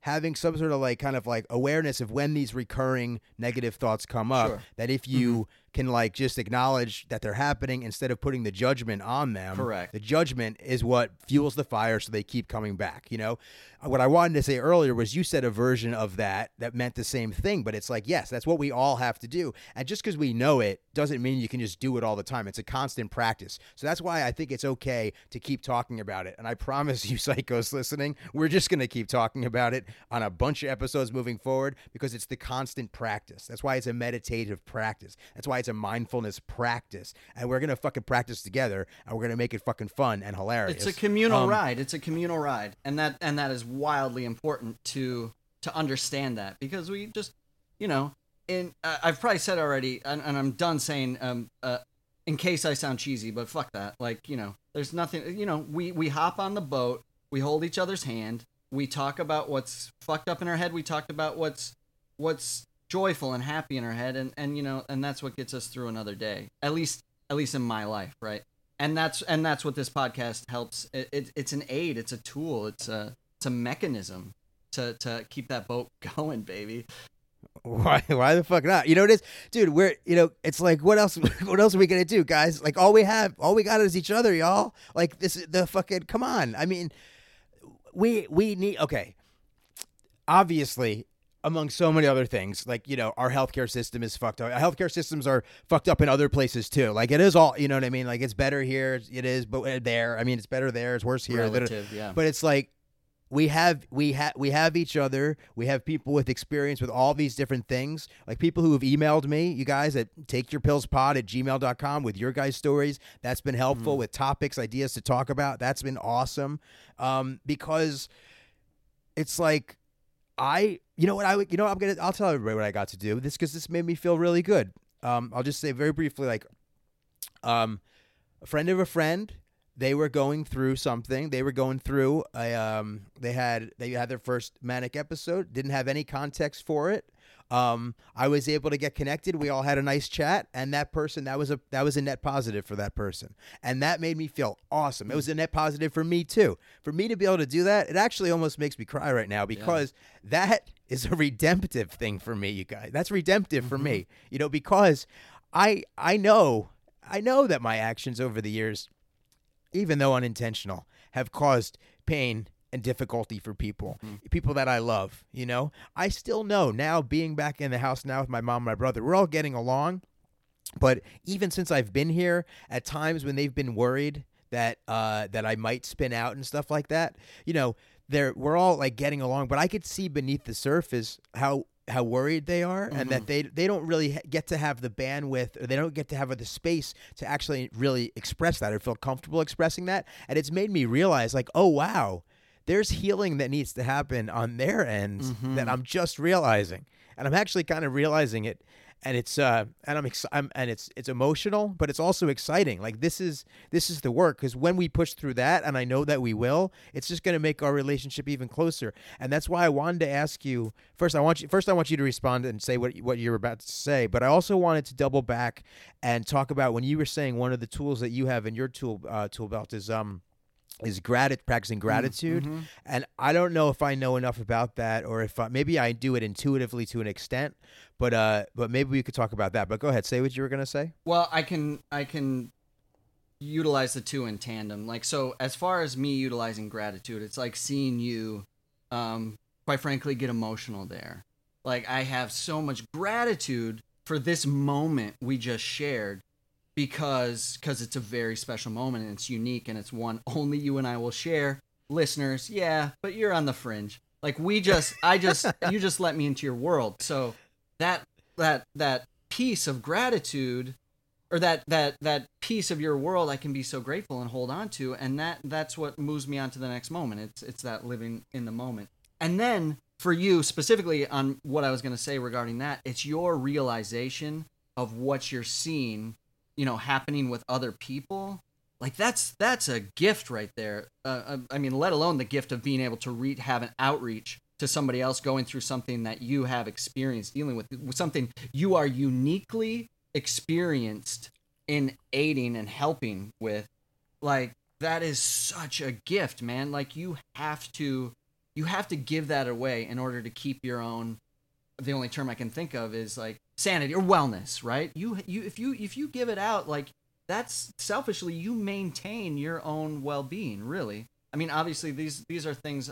having some sort of like kind of like awareness of when these recurring negative thoughts come up Sure. that if mm-hmm. you can like just acknowledge that they're happening instead of putting the judgment on them. Correct. the judgment is what fuels the fire so they keep coming back you know? What i wanted to say earlier was you said a version of that that meant the same thing but it's like yes that's what we all have to do. And just because we know it doesn't mean you can just do it all the time. It's a constant practice. So that's why i think it's okay to keep talking about it. And i promise you psychos listening we're just going to keep talking about it on a bunch of episodes moving forward because it's the constant practice. That's why it's a meditative practice. That's why it's a mindfulness practice and we're to fucking practice together and we're to make it fucking fun and hilarious It's a communal Um, ride. It's a communal ride, and that and that is wildly important to to understand that because we just you know, in uh, I've probably said already, and, and I'm done saying, um, uh, in case I sound cheesy, but fuck that. Like, you know, there's nothing. You know, we we hop on the boat, we hold each other's hand, we talk about what's fucked up in our head, we talked about what's what's joyful and happy in our head, and and you know, and that's what gets us through another day. At least at least in my life, right? And that's and that's what this podcast helps. It, it, it's an aid. It's a tool. It's a it's a mechanism to to keep that boat going, baby. Why? Why the fuck not? You know it is, dude. We're you know, it's like what else? What else are we gonna do, guys? Like all we have, all we got is each other, y'all. Like this is the fucking. Come on. I mean, we we need. Okay, obviously, among so many other things, like you know, our healthcare system is fucked up. Healthcare systems are fucked up in other places too. Like it is all, you know what I mean? Like it's better here, it is, but uh, there. I mean, it's better there, it's worse here. Relative, yeah. But it's like we have we have we have each other we have people with experience with all these different things like people who have emailed me you guys at takeyourpillspod at gmail.com with your guys stories that's been helpful Mm. with topics ideas to talk about that's been awesome um, because it's like i you know what i you know i'm gonna i'll tell everybody what i got to do. This because this made me feel really good. Um, i'll just say very briefly like um, a friend of a friend they were going through something. They were going through a um they had they had their first manic episode didn't have any context for it um i was able to get connected. We all had a nice chat and that person that was a that was a net positive for that person. And that made me feel awesome. It was a net positive for me too. For me to be able to do that it actually almost makes me cry right now because that is a redemptive thing for me you guys. That's redemptive for me. You know because i i know i know that my actions over the years even though unintentional, have caused pain and difficulty for people, people that I love. You know, I still know now, being back in the house now with my mom and my brother, we're all getting along. But even since I've been here, at times when they've been worried that uh, that I might spin out and stuff like that, you know, they're we're all like getting along. But I could see beneath the surface how how worried they are and that they they don't really get to have the bandwidth or they don't get to have the space to actually really express that or feel comfortable expressing that and it's made me realize like oh wow there's healing that needs to happen on their ends that I'm just realizing. And I'm actually kind of realizing it and it's uh and I'm, ex- I'm and it's it's emotional but it's also exciting. Like this is this is the work because when we push through that and I know that we will it's just going to make our relationship even closer. And that's why I wanted to ask you first I want you first I want you to respond and say what what you're about to say but I also wanted to double back and talk about when you were saying one of the tools that you have in your tool uh, tool belt is um is grat- practicing gratitude. And i don't know if i know enough about that or if uh, maybe i do it intuitively to an extent but uh but maybe we could talk about that. But go ahead say what you were going to say. Well, I can I can utilize the two in tandem. Like so as far as me utilizing gratitude, it's like seeing you um quite frankly get emotional there. Like I have so much gratitude for this moment we just shared because cuz it's a very special moment and it's unique and it's one only you and I will share. Listeners, yeah, but you're on the fringe. Like we just I just you just let me into your world. So that that that piece of gratitude or that that that piece of your world I can be so grateful and hold on to and that that's what moves me on to the next moment it's it's that living in the moment and then for you specifically on what I was going to say regarding that it's your realization of what you're seeing you know happening with other people like that's that's a gift right there. Uh, I mean let alone the gift of being able to read have an outreach to somebody else going through something that you have experienced dealing with, with something you are uniquely experienced in aiding and helping with. Like that is such a gift man. Like you have to you have to give that away in order to keep your own the only term i can think of is like sanity or wellness right? You you if you if you give it out like that's selfishly you maintain your own well-being really. I mean obviously these these are things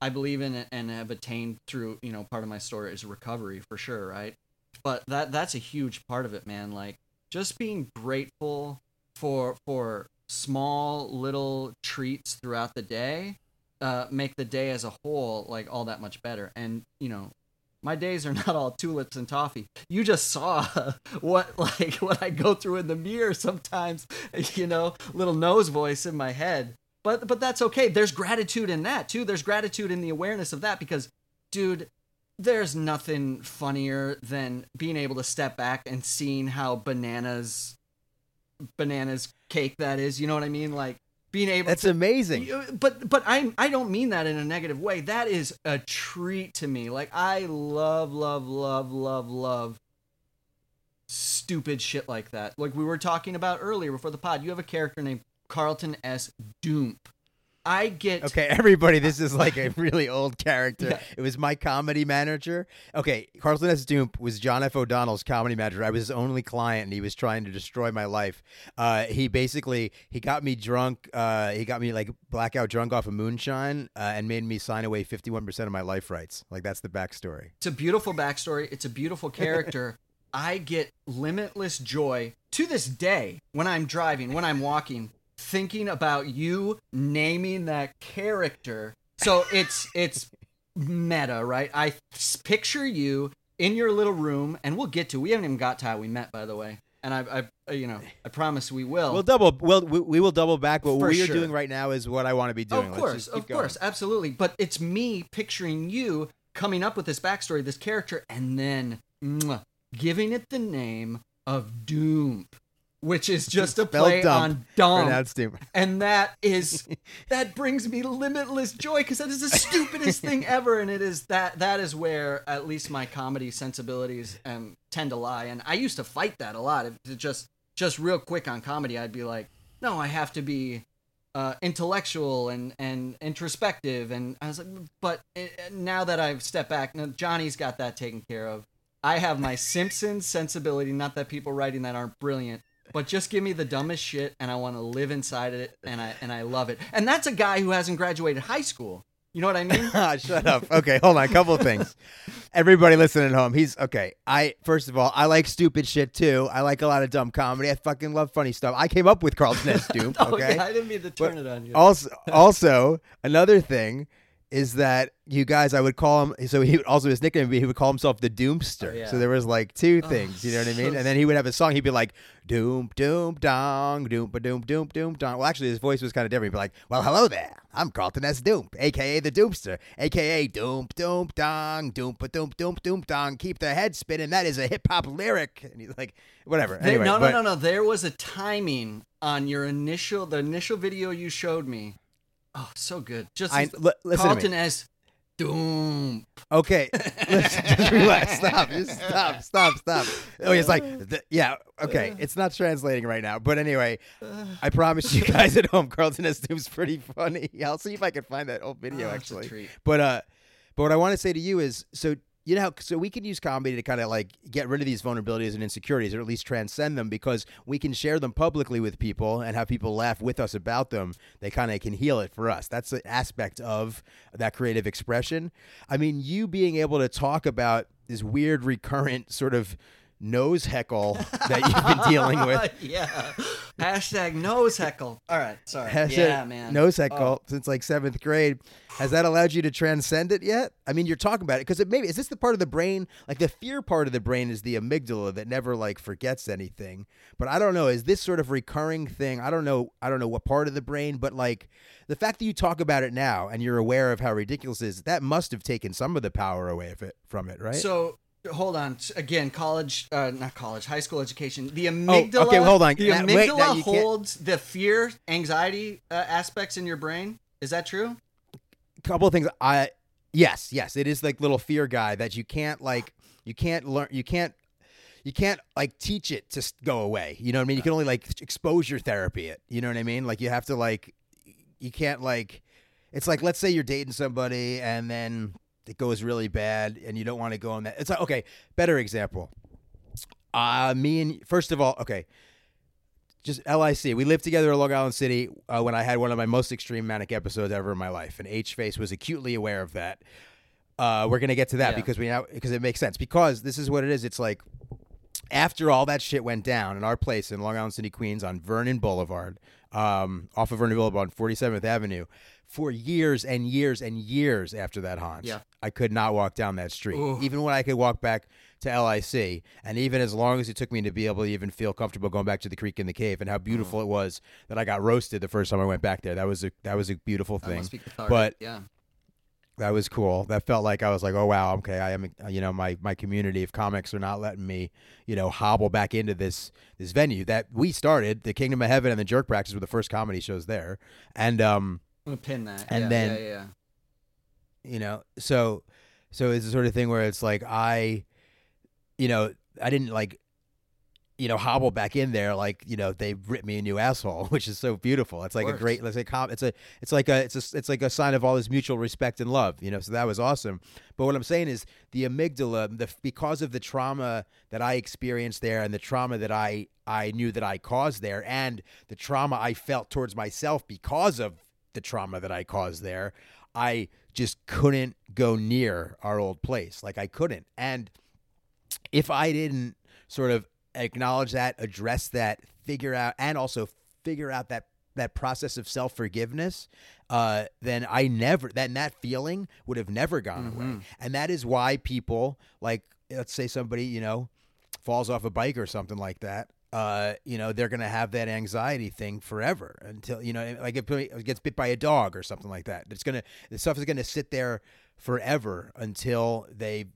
i believe in and have attained through you know part of my story is recovery for sure right? But that that's a huge part of it man. Like just being grateful for for small little treats throughout the day uh, make the day as a whole like all that much better. And you know my days are not all tulips and toffee. You just saw what like what i go through in the mirror sometimes you know little nose voice in my head. But but that's okay. There's gratitude in that too. There's gratitude in the awareness of that because dude there's nothing funnier than being able to step back and seeing how bananas bananas cake that is. You know what i mean? Like being able That's to amazing. But but I I don't mean that in a negative way. That is a treat to me. Like I love love love love love stupid shit like that. Like we were talking about earlier before the pod. You have a character named Carlton S. Doomp. I get Okay, everybody, this is like a really old character. Yeah. It was my comedy manager. Okay, Carlton S. Doomp was John F. O'Donnell's comedy manager. I was his only client, and he was trying to destroy my life. Uh, he basically he got me drunk. Uh, he got me like blackout drunk off of moonshine, uh, and made me sign away fifty one percent of my life rights. Like that's the backstory. It's a beautiful backstory. It's a beautiful character. I get limitless joy to this day when I'm driving, when I'm walking, thinking about you naming that character. So it's it's meta, right? I picture you in your little room, and we'll get to. We haven't even got to how we met, by the way. And I, I, uh, you know, I promise we will. We'll double. We'll, we, we will double back. But what we are sure. doing right now is what I want to be doing. Of course, of going. course, absolutely. But it's me picturing you coming up with this backstory, this character, and then mwah, giving it the name of Doom, which is just a play dump. on dumb. Pronounced. And that is that brings me limitless joy because that is the stupidest thing ever, and it is that that is where at least my comedy sensibilities um, tend to lie. And I used to fight that a lot. If it just just real quick on comedy, I'd be like, no, I have to be uh, intellectual and and introspective, and I was like, but uh, now that I've stepped back, now Johnny's got that taken care of. I have my Simpsons sensibility. Not that people writing that aren't brilliant, but just give me the dumbest shit, and I want to live inside it, and I and I love it. And that's a guy who hasn't graduated high school. You know what I mean? Ah, shut up. Okay, hold on. A couple of things. Everybody listening at home, he's okay. I first of all, I like stupid shit too. I like a lot of dumb comedy. I fucking love funny stuff. I came up with Carlton S. Doom. Oh, Okay. yeah, I didn't mean to turn it on you. Also, also another thing is that you guys, I would call him. So he would also his nickname would be he would call himself the Doomster. Oh, yeah. So there was like two oh, things. you know what I mean? so And then he would have a song. He'd be like Doom Doom Dong Doom ba Doom Doom Doom Dong. Well, actually, his voice was kind of different. He'd be like, Well, hello there. I'm Carlton S. Doom, aka the Doomster, aka Doom Doom Dong Doom ba Doom Doom Doom Dong. Keep the head spinning. That is a hip hop lyric. And he's like, whatever. There- anyway, no, but- no, no, no. There was a timing on your initial, the initial video you showed me. Oh, so good. Just I- as- listen. Carlton as Doom. Okay, listen, just relax. Stop. Just stop. Stop. Stop. Oh, it's like, th- yeah. Okay, it's not translating right now. But anyway, I promise you guys at home, Carlton S. Doom's pretty funny. I'll see if I can find that old video Oh, actually. But uh, but what I want to say to you is, so you know, so we can use comedy to kind of like get rid of these vulnerabilities and insecurities, or at least transcend them, because we can share them publicly with people and have people laugh with us about them. They kind of can heal it for us. That's an aspect of that creative expression. I mean, you being able to talk about this weird recurrent sort of nose heckle that you've been dealing with. yeah. Hashtag nose heckle. All right. Sorry. Has yeah, man. nose heckle Oh. since like seventh grade. Has that allowed you to transcend it yet? I mean, you're talking about it because it maybe is this the part of the brain, like the fear part of the brain is the amygdala that never like forgets anything. But I don't know, is this sort of recurring thing? I don't know. I don't know what part of the brain, but like the fact that you talk about it now and you're aware of how ridiculous it is, that must have taken some of the power away of it from it, right? So hold on. Again, college, uh, not college, high school education. The amygdala. Oh, okay, hold on. The wait, amygdala can't- holds the fear, anxiety uh, aspects in your brain. Is that true? a couple of things i yes yes it is like little fear guy that you can't like you can't learn you can't you can't like teach it to go away you know what i mean you can only like exposure therapy it you know what i mean like you have to like you can't like it's like let's say you're dating somebody and then it goes really bad and you don't want to go on that it's like okay better example uh me and first of all okay just LIC. We lived together in Long Island City uh, when I had one of my most extreme manic episodes ever in my life, and H Face was acutely aware of that. Uh, we're gonna get to that Yeah. because we now because it makes sense because this is what it is. It's like after all that shit went down in our place in Long Island City, Queens, on Vernon Boulevard, um, off of Vernon Boulevard on 47th Avenue, for years and years and years after that haunt, Yeah. I could not walk down that street, Ooh. even when I could walk back to LIC, and even as long as it took me to be able to even feel comfortable going back to the creek in the cave, and how beautiful Mm. it was that I got roasted the first time I went back there. That was a that was a beautiful thing. But yeah. That was cool. That felt like I was like, oh wow, okay, I am. You know, my my community of comics are not letting me, you know, hobble back into this this venue that we started. The Kingdom of Heaven and the Jerk Practice were the first comedy shows there, and um, I'm gonna pin that. And yeah, then- yeah, yeah. you know so so it's the sort of thing where it's like i you know i didn't like you know hobble back in there like you know they ripped me a new asshole which is so beautiful it's like a great like com- it's a it's like a it's a it's like a sign of all this mutual respect and love you know so that was awesome but what i'm saying is the amygdala the because of the trauma that i experienced there and the trauma that i i knew that i caused there and the trauma i felt towards myself because of the trauma that i caused there i just couldn't go near our old place. Like i couldn't. And if I didn't sort of acknowledge that, address that, figure out, and also figure out that that process of self forgiveness, uh, then I never then that feeling would have never gone away, and that is why people like let's say somebody you know falls off a bike or something like that. Uh, you know they're gonna have that anxiety thing forever until you know, like if it gets bit by a dog or something like that. It's gonna the stuff is gonna sit there forever until they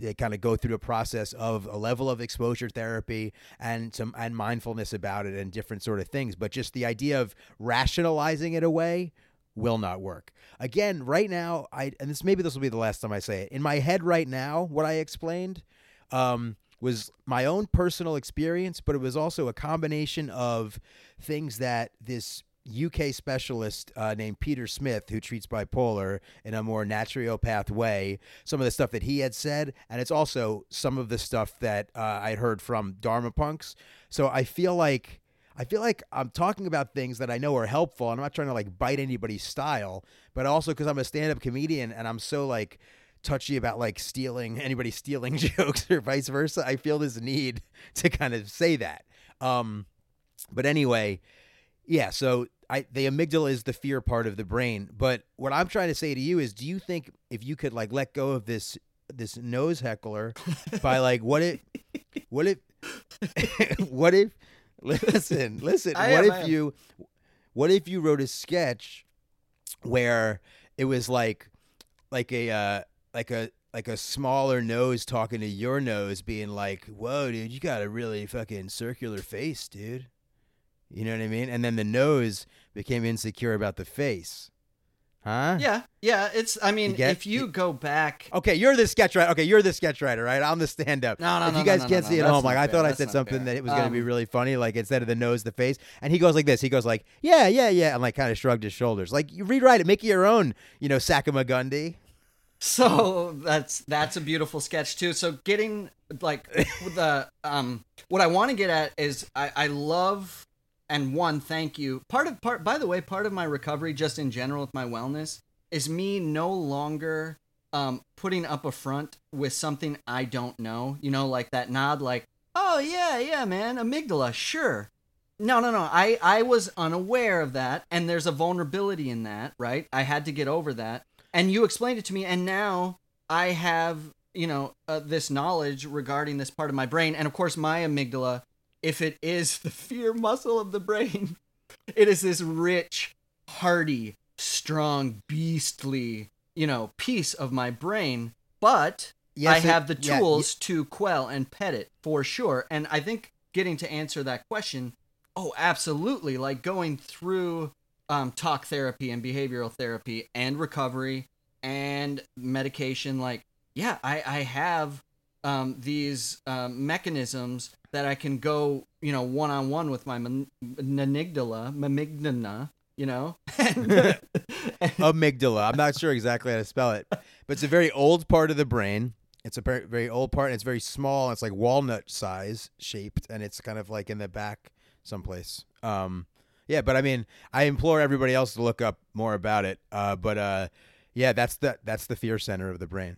they kind of go through a process of a level of exposure therapy and some and mindfulness about it and different sort of things but just the idea of rationalizing it away will not work again right now i and this maybe this will be the last time i say it in my head right now what i explained um, was my own personal experience but it was also a combination of things that this UK specialist uh, named Peter Smith, who treats bipolar in a more naturopath way, some of the stuff that he had said, and it's also some of the stuff that uh, I heard from Dharma Punx. So I feel like I feel like I'm talking about things that I know are helpful, and I'm not trying to like bite anybody's style, but also because I'm a stand-up comedian and I'm so like touchy about like stealing anybody stealing jokes or vice versa. I feel this need to kind of say that. Um, but anyway, yeah. So I the amygdala is the fear part of the brain. But what I'm trying to say to you is, do you think if you could like let go of this this nose heckler by like what if what if what if listen listen I what am, if you what if you wrote a sketch where it was like like a uh, like a like a smaller nose talking to your nose being like whoa dude you got a really fucking circular face dude you know what i mean and then the nose became insecure about the face huh Yeah, yeah. It's. I mean, You get- if you go back, Okay, you're the sketch writer. Okay, you're the sketch writer, right? I'm the stand-up. No, no, If no, you guys no, can't no, see no. it at home, like not I thought fair. I said something fair. that it was going to be Um, really funny. Like instead of the nose, the face, and he goes like this. He goes like, "Yeah, yeah, yeah," and like kind of shrugged his shoulders. Like you rewrite it, make it your own. You know, Sakamagundi. So that's that's a beautiful sketch too. So getting like the um what I want to get at is I I love and one thank you. Part of part by the way, part of my recovery just in general with my wellness is me no longer um putting up a front with something I don't know. You know, like that nod like, "Oh yeah, yeah, man, amygdala, sure." No, no, no. I I was unaware of that and there's a vulnerability in that, right? I had to get over that. And you explained it to me and now I have, you know, uh, this knowledge regarding this part of my brain and of course my amygdala if it is the fear muscle of the brain, it is this rich, hearty, strong, beastly, you know, piece of my brain, but I Yes, it- have the yeah, tools to quell and pet it for sure. And I think getting to answer that question, oh, absolutely. Like going through um, talk therapy and behavioral therapy and recovery and medication, like, yeah, I, I have um, these um, mechanisms that I can go, you know, one on one with my amygdala, amygdala, you know? Amygdala. I'm not sure exactly how to spell it, but it's a very old part of the brain. It's a very, very old part, and it's very small. It's like walnut size shaped, and it's kind of like in the back someplace. Um, yeah, but I mean, I implore everybody else to look up more about it. Uh, but uh, yeah, that's the that's the fear center of the brain.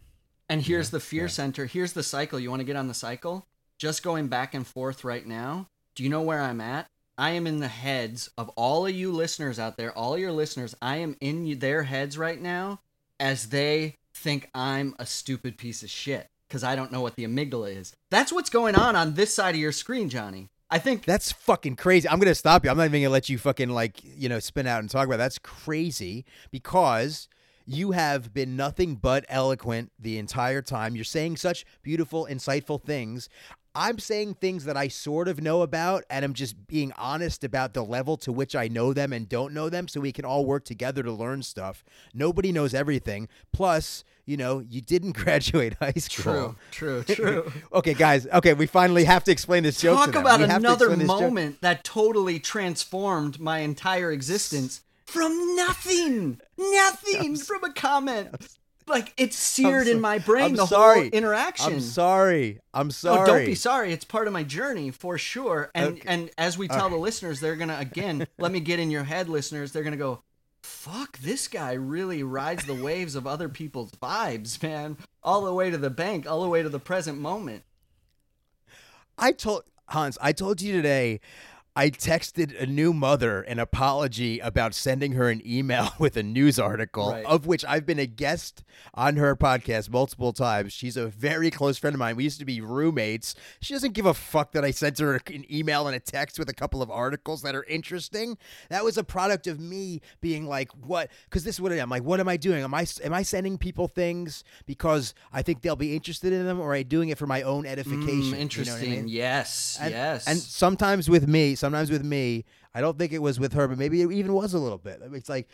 And here's Yeah, the fear yeah. center. Here's the cycle. You want to get on the cycle? Just going back and forth right now. Do you know where I'm at? I am in the heads of all of you listeners out there, all your listeners. I am in their heads right now as they think I'm a stupid piece of shit because I don't know what the amygdala is. That's what's going on on this side of your screen, Johnny. I think That's fucking crazy. I'm gonna stop you. I'm not even gonna let you fucking like you know spin out and talk about. It. That's crazy because You have been nothing but eloquent the entire time. You're saying such beautiful, insightful things. I'm saying things that I sort of know about, and I'm just being honest about the level to which I know them and don't know them so we can all work together to learn stuff. Nobody knows everything. Plus, you know, you didn't graduate high school. True, true, true. okay, guys. Okay, we finally have to explain this joke. Talk to them. about We have to another moment that totally transformed my entire existence from nothing, nothing from a comment. Like it's seared so- in my brain. I'm the sorry. whole interaction. I'm sorry. I'm sorry. Oh, don't be sorry. It's part of my journey for sure. And Okay. and as we tell the listeners, they're gonna again let me get in your head, listeners. They're gonna go, fuck, this guy really rides the waves of other people's vibes, man, all the way to the bank, all the way to the present moment. I told Hans, I told you today. I texted a new mother an apology about sending her an email with a news article, Right. of which I've been a guest on her podcast multiple times. She's a very close friend of mine. We used to be roommates. She doesn't give a fuck that I sent her an email and a text with a couple of articles that are interesting. That was a product of me being like, "What?" Because this is what I am. Like, what am I doing? Am I am I sending people things because I think they'll be interested in them, or am I doing it for my own edification? You know Mm, I interesting. mean? Yes. And, yes. And sometimes with me, sometimes with me, I don't think it was with her, but maybe it even was a little bit. It's like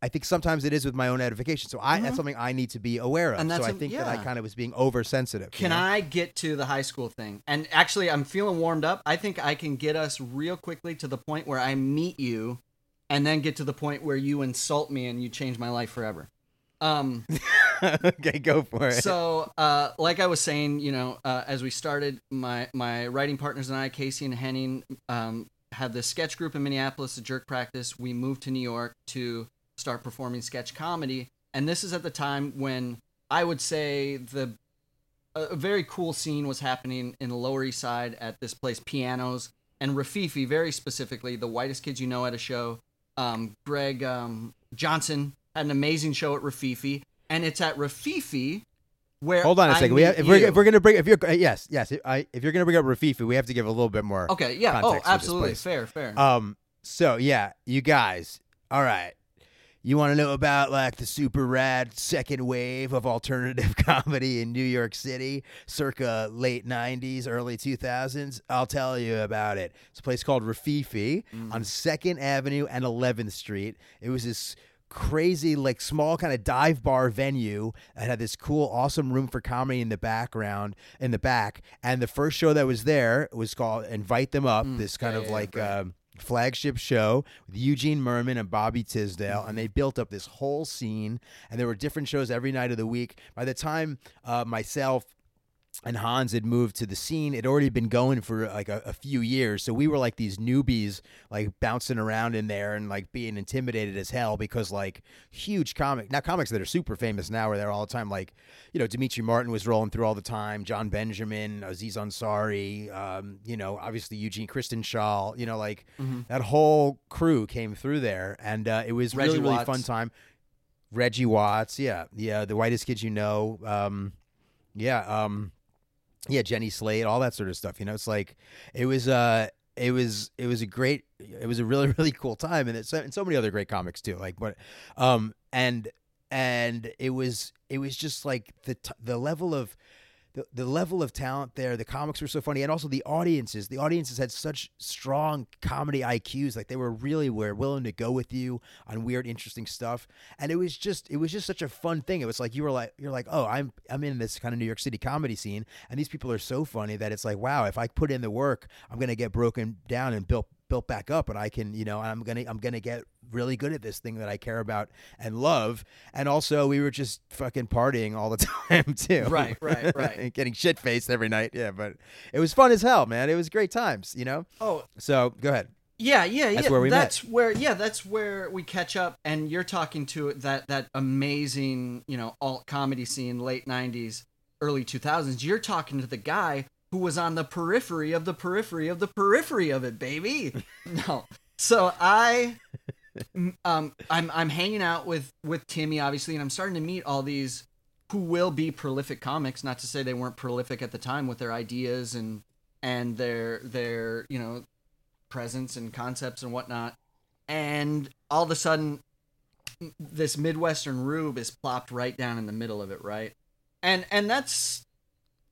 I think sometimes it is with my own edification. So I that's something I need to be aware of. Mm-hmm. And that's so I think that I kind of was being oversensitive. you Can know? I get to the high school thing? And actually, I'm feeling warmed up. I think I can get us real quickly to the point where I meet you, and then get to the point where you insult me and you change my life forever. Um, okay, go for it. so, uh, like I was saying, you know, uh, as we started, my my writing partners and I, Casey and Henning, um, had this sketch group in Minneapolis, the Jerk Practice. We moved to New York to start performing sketch comedy, and this is at the time when I would say the a very cool scene was happening in the Lower East Side at this place, Pianos, and Rififi, very specifically, the whitest kids you know at a show. Um, Greg um, Johnson an amazing show at Rififi, and it's at Rififi where Hold on a I second. We have, if, we're, you. if we're gonna bring if you're uh, yes yes if, I, if you're gonna bring up Rififi, we have to give a little bit more. okay, yeah, oh, absolutely, fair, fair. Um. So yeah, you guys. All right. You want to know about like the super rad second wave of alternative comedy in New York City, circa late '90s, early 2000s? I'll tell you about it. It's a place called Rififi on Second Avenue and 11th Street. It was this crazy like small kind of dive bar venue that had this cool awesome room for comedy in the background in the back and the first show that was there was called invite them up this kind yeah, of yeah, like um, flagship show with Eugene Mirman and Bobby Tisdale, and they built up this whole scene. And there were different shows every night of the week. By the time uh, myself and Hans had moved to the scene. It had already been going for like a, a few years, so we were like these newbies, like bouncing around in there and like being intimidated as hell because like huge comic now comics that are super famous now are there all the time. Like you know, Demetri Martin was rolling through all the time, Jon Benjamin, Aziz Ansari, um, you know, obviously Eugene Kristen Schaal, you know, like that whole crew came through there, and uh, it was Reggie really really fun time. Reggie Watts, yeah, yeah, the whitest kids you know, um, yeah, um, yeah, Jenny Slate, all that sort of stuff. You know, it's like it was, uh, it was, it was a great, it was a really, really cool time, and it's and so many other great comics too. Like, but, um, and and it was, it was just like the t- the level of. The, the level of talent there, the comics were so funny, and also the audiences. The audiences had such strong comedy IQs, like they were really were willing to go with you on weird, interesting stuff. And it was just, it was just such a fun thing. It was like you were like, you're like, oh, I'm, I'm in this kind of New York City comedy scene, and these people are so funny that it's like, wow, if I put in the work, I'm gonna get broken down and built built back up and I can, you know, I'm going to I'm going to get really good at this thing that I care about and love. And also we were just fucking partying all the time too. Right, right, right. and getting shit faced every night. Yeah, but it was fun as hell, man. It was great times, you know? oh, So, go ahead. Yeah, yeah, That's yeah. where we met. that's where yeah, that's where we catch up and you're talking to that that amazing, you know, alt comedy scene late 90s, early 2000s. You're talking to the guy who was on the periphery of the periphery of the periphery of it, baby. no. So I um I'm I'm hanging out with with Timmy obviously and I'm starting to meet all these who will be prolific comics, not to say they weren't prolific at the time with their ideas and and their their, you know, presence and concepts and whatnot. And all of a sudden, this Midwestern rube is plopped right down in the middle of it, right? And and that's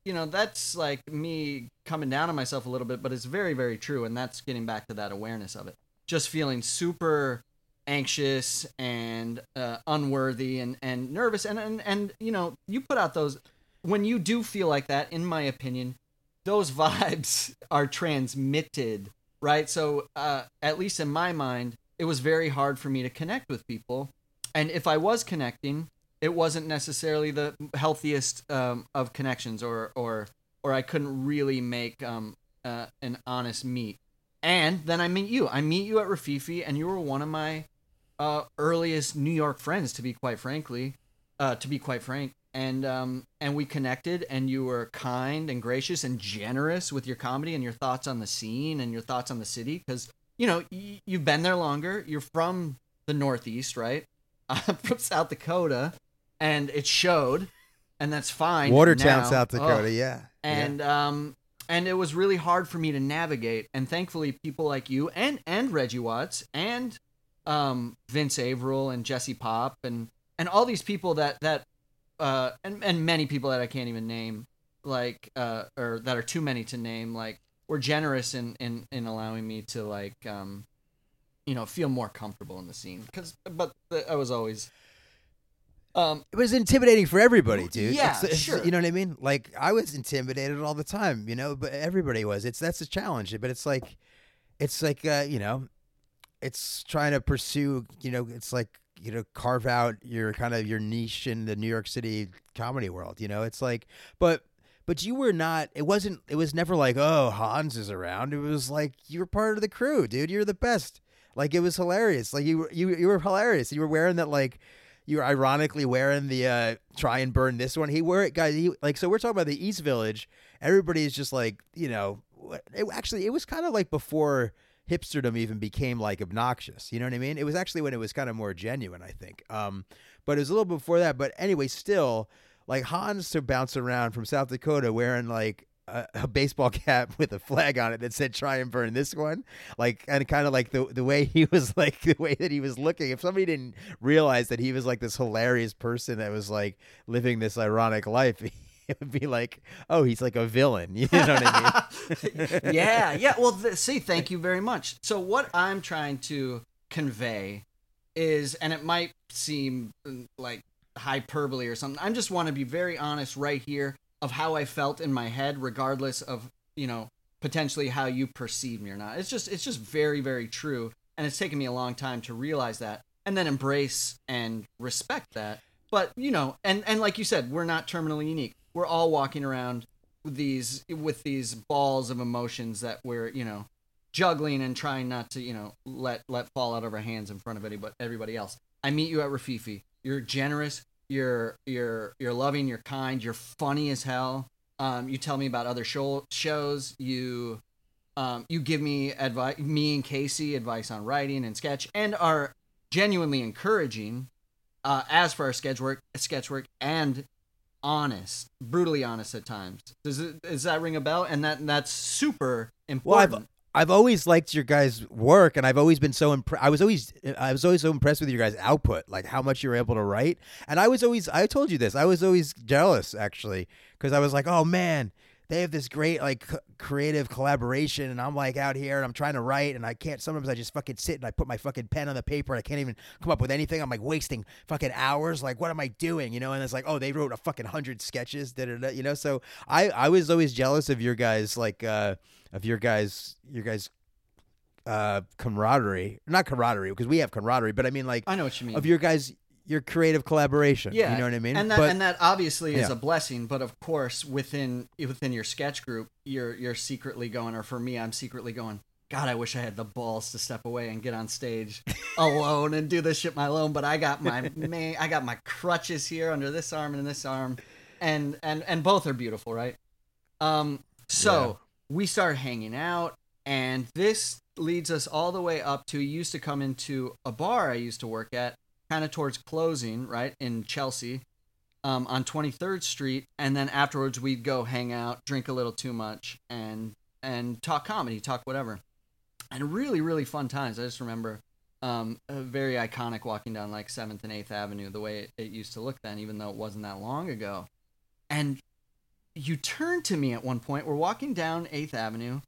you know that's like me coming down on myself a little bit, but it's very very true, and that's getting back to that awareness of it. Just feeling super anxious and uh, unworthy and and nervous, and and and you know you put out those when you do feel like that. In my opinion, those vibes are transmitted, right? So uh, at least in my mind, it was very hard for me to connect with people, and if I was connecting it wasn't necessarily the healthiest um, of connections or or or I couldn't really make um, uh, an honest meet. And then I meet you. I meet you at Rififi, and you were one of my uh, earliest New York friends, to be quite frankly, uh, to be quite frank. And um, and we connected, and you were kind and gracious and generous with your comedy and your thoughts on the scene and your thoughts on the city, because you know y- you've been there longer. You're from the Northeast, right? I'm from South Dakota, and it showed, and that's fine. Watertown, now. South Dakota. Oh. Yeah. And um, and it was really hard for me to navigate. And thankfully, people like you and and Reggie Watts and um, Vince Averill and Jesse Pop and and all these people that that uh, and and many people that I can't even name like uh, or that are too many to name like were generous in in in allowing me to like um you know feel more comfortable in the scene because but I was always um it was intimidating for everybody, dude. Yeah, It's- it's- sure. You know what I mean? Like I was intimidated all the time, you know, but everybody was. It's that's a challenge, but it's like, it's like, uh, you know, it's trying to pursue. You know, it's like you know, carve out your kind of your niche in the New York City comedy world. You know, it's like, but. But you were not. It wasn't. It was never like, oh, Hans is around. It was like you were part of the crew, dude. You're the best. Like it was hilarious. Like you, were you, you were hilarious. You were wearing that like you were ironically wearing the uh try and burn this one. He wore it, guys. He like so we're talking about the East Village. Everybody is just like you know. It, actually, it was kind of like before hipsterdom even became like obnoxious. You know what I mean? It was actually when it was kind of more genuine. I think. Um, but it was a little before that. But anyway, still like Hans to bounce around from South Dakota wearing like. A, a baseball cap with a flag on it that said "Try and burn this one," like and kind of like the the way he was like the way that he was looking. If somebody didn't realize that he was like this hilarious person that was like living this ironic life, it would be like, oh, he's like a villain. You know what I mean? yeah, yeah. Well, th- see, thank you very much. So, what I'm trying to convey is, and it might seem mm, like hyperbole or something. I just want to be very honest right here of how I felt in my head, regardless of you know potentially how you perceive me or not. It's just, it's just very, very true, and it's taken me a long time to realize that, and then embrace and respect that. But you know, and and like you said, we're not terminally unique. We're all walking around with these with these balls of emotions that we're you know juggling and trying not to you know let let fall out of our hands in front of anybody everybody else. I meet you at Rififi. You're generous. You're you're you're loving. You're kind. You're funny as hell. Um, you tell me about other show, shows. You um, you give me advice, me and Casey advice on writing and sketch, and are genuinely encouraging uh, as for our sketch work, sketch work, and honest, brutally honest at times. Does it does that ring a bell? And that that's super Well, I've important. I've always liked your guys' work, and I've always been so impressed. I was always I was always so impressed with your guys' output, like how much you were able to write. And I was always I told you this. I was always jealous actually because I was like, oh man. They have this great like c- creative collaboration, and I'm like out here and I'm trying to write, and I can't. Sometimes I just fucking sit and I put my fucking pen on the paper, and I can't even come up with anything. I'm like wasting fucking hours. Like, what am I doing? You know? And it's like, oh, they wrote a fucking hundred sketches, da da da. You know? So I I was always jealous of your guys, like uh of your guys your guys uh camaraderie not camaraderie because we have camaraderie but i mean like I know what you mean. of your guys your creative collaboration yeah, you know what i mean And that but and that obviously is Yeah. a blessing, but of course within within your sketch group, you're you're secretly going, or for me, I'm secretly going. God, I wish I had the balls to step away and get on stage alone and do this shit my alone. But I got my main, I got my crutches here under this arm and this arm, and and and both are beautiful, right? Um, so we start hanging out, and this leads us all the way up to. He used to come into a bar I used to work at, kind of towards closing, right in Chelsea, um, on 23rd Street, and then afterwards we'd go hang out, drink a little too much, and and talk comedy, talk whatever, and really really fun times. I just remember um, very iconic walking down like Seventh and Eighth Avenue, the way it, it used to look then, even though it wasn't that long ago. And you turned to me at one point. We're walking down Eighth Avenue.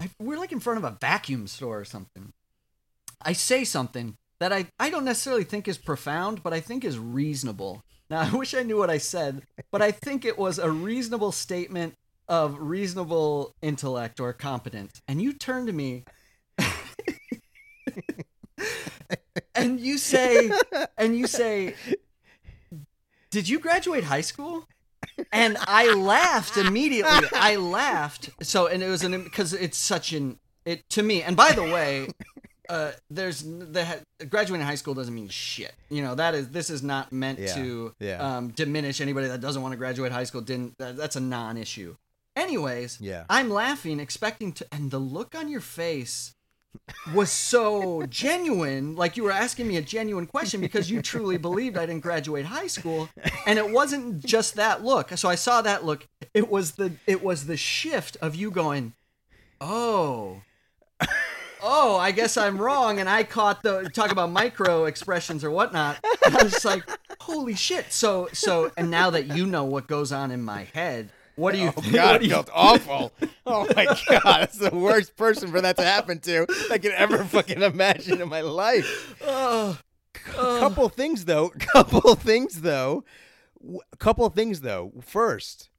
I, we're like in front of a vacuum store or something. I say something that I, I don't necessarily think is profound, but I think is reasonable. Now, I wish I knew what I said, but I think it was a reasonable statement of reasonable intellect or competence. And you turn to me and you say, and you say, did you graduate high school? And I laughed immediately. I laughed. So, and it was an, because it's such an, it, to me, and by the way, uh, there's the graduating high school doesn't mean shit. You know that is this is not meant Yeah, to yeah. Um, diminish anybody that doesn't want to graduate high school. Didn't that, that's a non-issue. Anyways, Yeah. I'm laughing, expecting to, and the look on your face was so genuine, like you were asking me a genuine question because you truly believed I didn't graduate high school, and it wasn't just that look. So I saw that look. It was the it was the shift of you going, oh. Oh, I guess I'm wrong, and I caught the talk about micro expressions or whatnot. And I was like, "Holy shit!" So, so, and now that you know what goes on in my head, what do you? Oh think? God, what it felt awful. Oh my God, that's the worst person for that to happen to I could ever fucking imagine in my life. Oh, A oh. couple things though. Couple things though. Couple things though. First,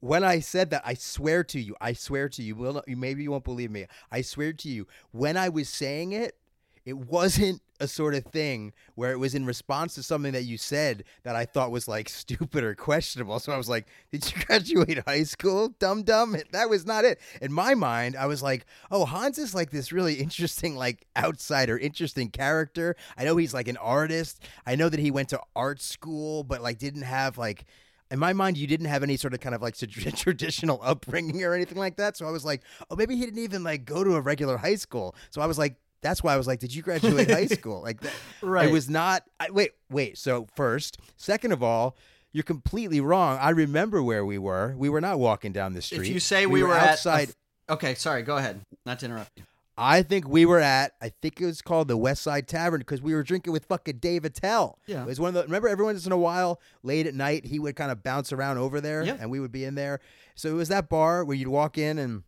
when I said that, I swear to you, I swear to you, will you maybe you won't believe me. I swear to you, when I was saying it, it wasn't a sort of thing where it was in response to something that you said that I thought was like stupid or questionable. So I was like, "Did you graduate high school, dumb dumb?" That was not it. In my mind, I was like, "Oh, Hans is like this really interesting, like outsider, interesting character. I know he's like an artist. I know that he went to art school, but like didn't have like." In my mind, you didn't have any sort of kind of like traditional upbringing or anything like that. So I was like, oh, maybe he didn't even like go to a regular high school. So I was like, that's why I was like, did you graduate high school? Like, that, Right. It was not. I, wait, wait. So first, second of all. You're completely wrong. I remember where we were. We were not walking down the street. if you say we, were, outside, at, a, okay, sorry, go ahead. Not to interrupt you. I think we were at. I think it was called the West Side Tavern because we were drinking with fucking Dave Attell. Yeah. it was one of the. Remember, every once in a while, late at night, he would kind of bounce around over there, Yeah. and we would be in there. So it was that bar where you'd walk in and.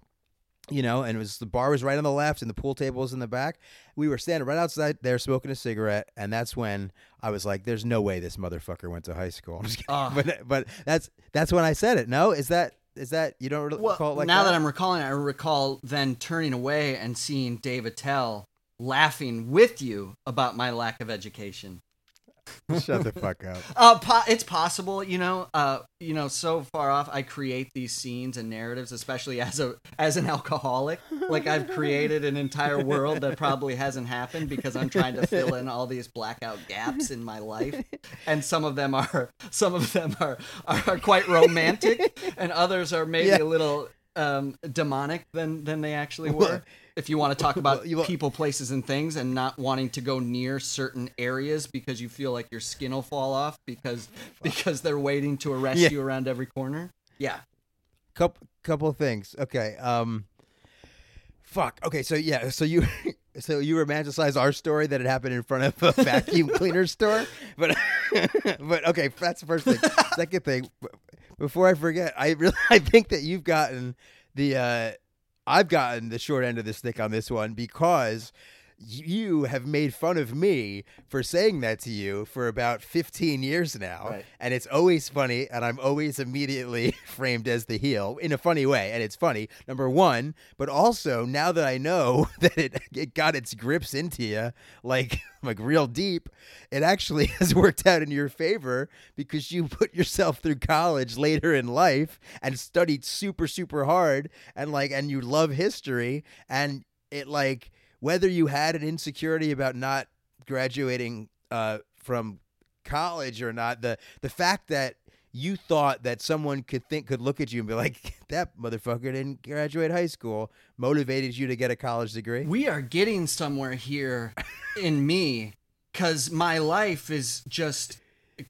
You know, and it was the bar was right on the left, and the pool table was in the back. We were standing right outside there smoking a cigarette, and that's when I was like, "There's no way this motherfucker went to high school." I'm just kidding. Ah. but but that's that's when I said it. No, is that is that you don't really Well, like now that? that? I'm recalling, it, I recall then turning away and seeing Dave Attell laughing with you about my lack of education. Shut the fuck up. Uh, po- it's possible, you know. Uh, you know, so far off, I create these scenes and narratives, especially as a as an alcoholic. Like I've created an entire world that probably hasn't happened because I'm trying to fill in all these blackout gaps in my life, and some of them are some of them are are quite romantic, and others are maybe Yeah. a little um, demonic than than they actually were. If you want to talk about well, people, places, and things, and not wanting to go near certain areas because you feel like your skin will fall off because because they're waiting to arrest Yeah. you around every corner. Yeah. couple couple things. Okay. Um fuck. Okay, so yeah, so you so you romanticize our story that it happened in front of a vacuum cleaner store, but but okay, that's the first thing. Second thing, before I forget, I really I think that you've gotten the uh I've gotten the short end of the stick on this one because you have made fun of me for saying that to you for about 15 years now Right. and it's always funny and i'm always immediately framed as the heel in a funny way and it's funny number one but also now that i know that it, it got its grips into you like like real deep it actually has worked out in your favor because you put yourself through college later in life and studied super super hard and like and you love history and it like whether you had an insecurity about not graduating uh, from college or not, the the fact that you thought that someone could think could look at you and be like, that motherfucker didn't graduate high school, motivated you to get a college degree. We are getting somewhere here in me because my life is just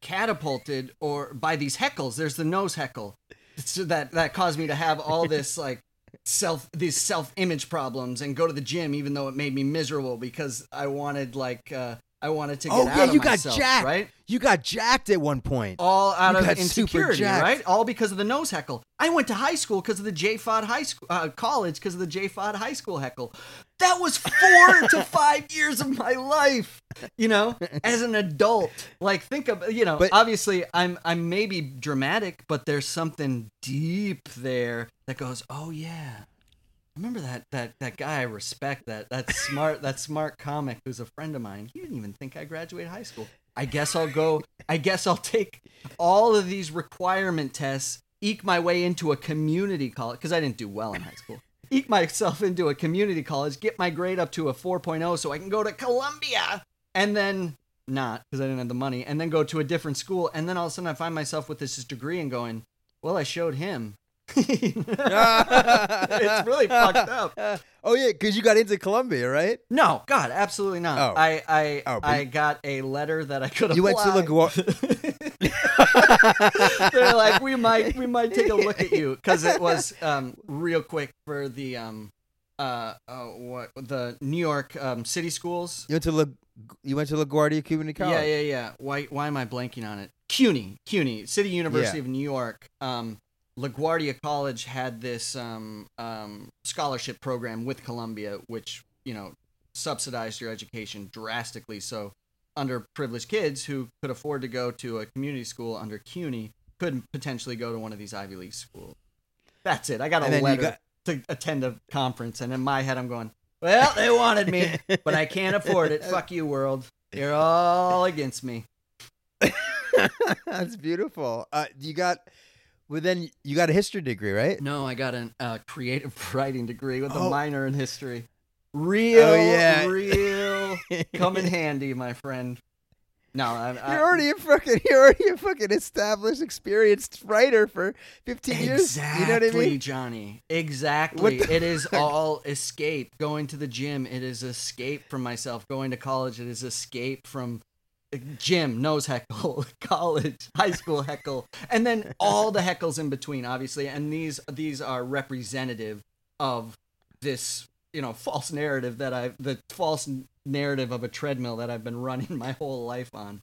catapulted or by these heckles. There's the nose heckle so that that caused me to have all this like self these self image problems and go to the gym even though it made me miserable because I wanted like uh, I wanted to get Oh out yeah, you got jacked. right? You got jacked at one point. All out You of insecurity, right? All because of the nose heckle. I went to high school because of the JFOD high school uh, college because of the JFOD high school heckle. That was four to five years of my life, you know, as an adult. Like think of you know, But- obviously I'm I'm maybe dramatic, but there's something deep there that goes, oh yeah. Remember that that that guy I respect that that smart that smart comic who's a friend of mine. He didn't even think I graduated high school. I guess I'll go. I guess I'll take all of these requirement tests, eke my way into a community college because I didn't do well in high school. Eke myself into a community college, get my grade up to a 4.0 so I can go to Columbia, and then not because I didn't have the money, and then go to a different school, and then all of a sudden I find myself with this degree and going, well, I showed him. it's really fucked up. oh yeah, because you got into Columbia, right? No, God, absolutely not. Oh. I I Oh, I got a letter that I could. You went to. LaGuardia. They're like, we might we might take a look at you because it was um real quick for the um uh, uh what the New York um city schools. you went to La, you went to LaGuardia Community College. Yeah, yeah, yeah. Why why am I blanking on it? CUNY, CUNY, City University Yeah. of New York. Um, LaGuardia College had this um, um, scholarship program with Columbia, which you know subsidized your education drastically. So underprivileged kids who could afford to go to a community school under CUNY could potentially go to one of these Ivy League schools. That's it. I got a And letter got- to attend a conference, and in my head, I'm going, "Well, they wanted me, but I can't afford it. Fuck you, world. You're all against me." That's beautiful. Uh, you got, well, then you got a history degree, right? No, I got a uh, creative writing degree with a Oh. minor in history. Real, Oh, yeah. real, come in handy, my friend. No, I, I, You're already a fucking, you're already a fucking established, experienced writer for 15 years. exactly, You know what I mean? Johnny. Exactly. It is all escape. Going to the gym, it is escape from myself. Going to college, it is escape from gym, nose heckle, college, high school heckle, and then all the heckles in between, obviously. And these these are representative of this, you know, false narrative that I've the false narrative of a treadmill that I've been running my whole life on,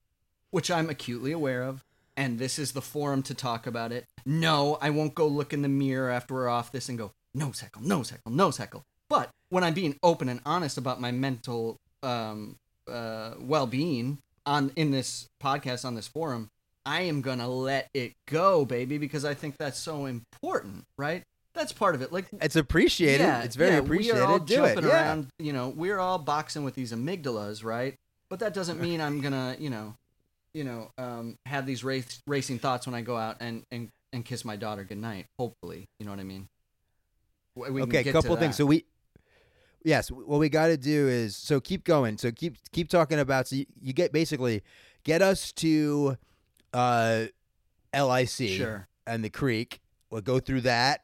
which I'm acutely aware of. And this is the forum to talk about it. No, I won't go look in the mirror after we're off this and go, nose heckle, nose heckle, nose heckle. But when I'm being open and honest about my mental um, uh, well-being on in this podcast on this forum, I am gonna let it go, baby, because I think that's so important, right? That's part of it. Like It's appreciated. yeah, it's very yeah, appreciated. We are all Do it. jumping Yeah. around. You know, we're all boxing with these amygdalas, right? But that doesn't mean I'm gonna, you know, you know, um, have these race, racing thoughts when I go out and, and, and kiss my daughter goodnight. Hopefully, you know what I mean. We okay, get couple things. So we, yes, what we got to do is so keep going. So keep keep talking about. So you, you get basically get us to, uh, LIC sure. and the creek. We'll go through that.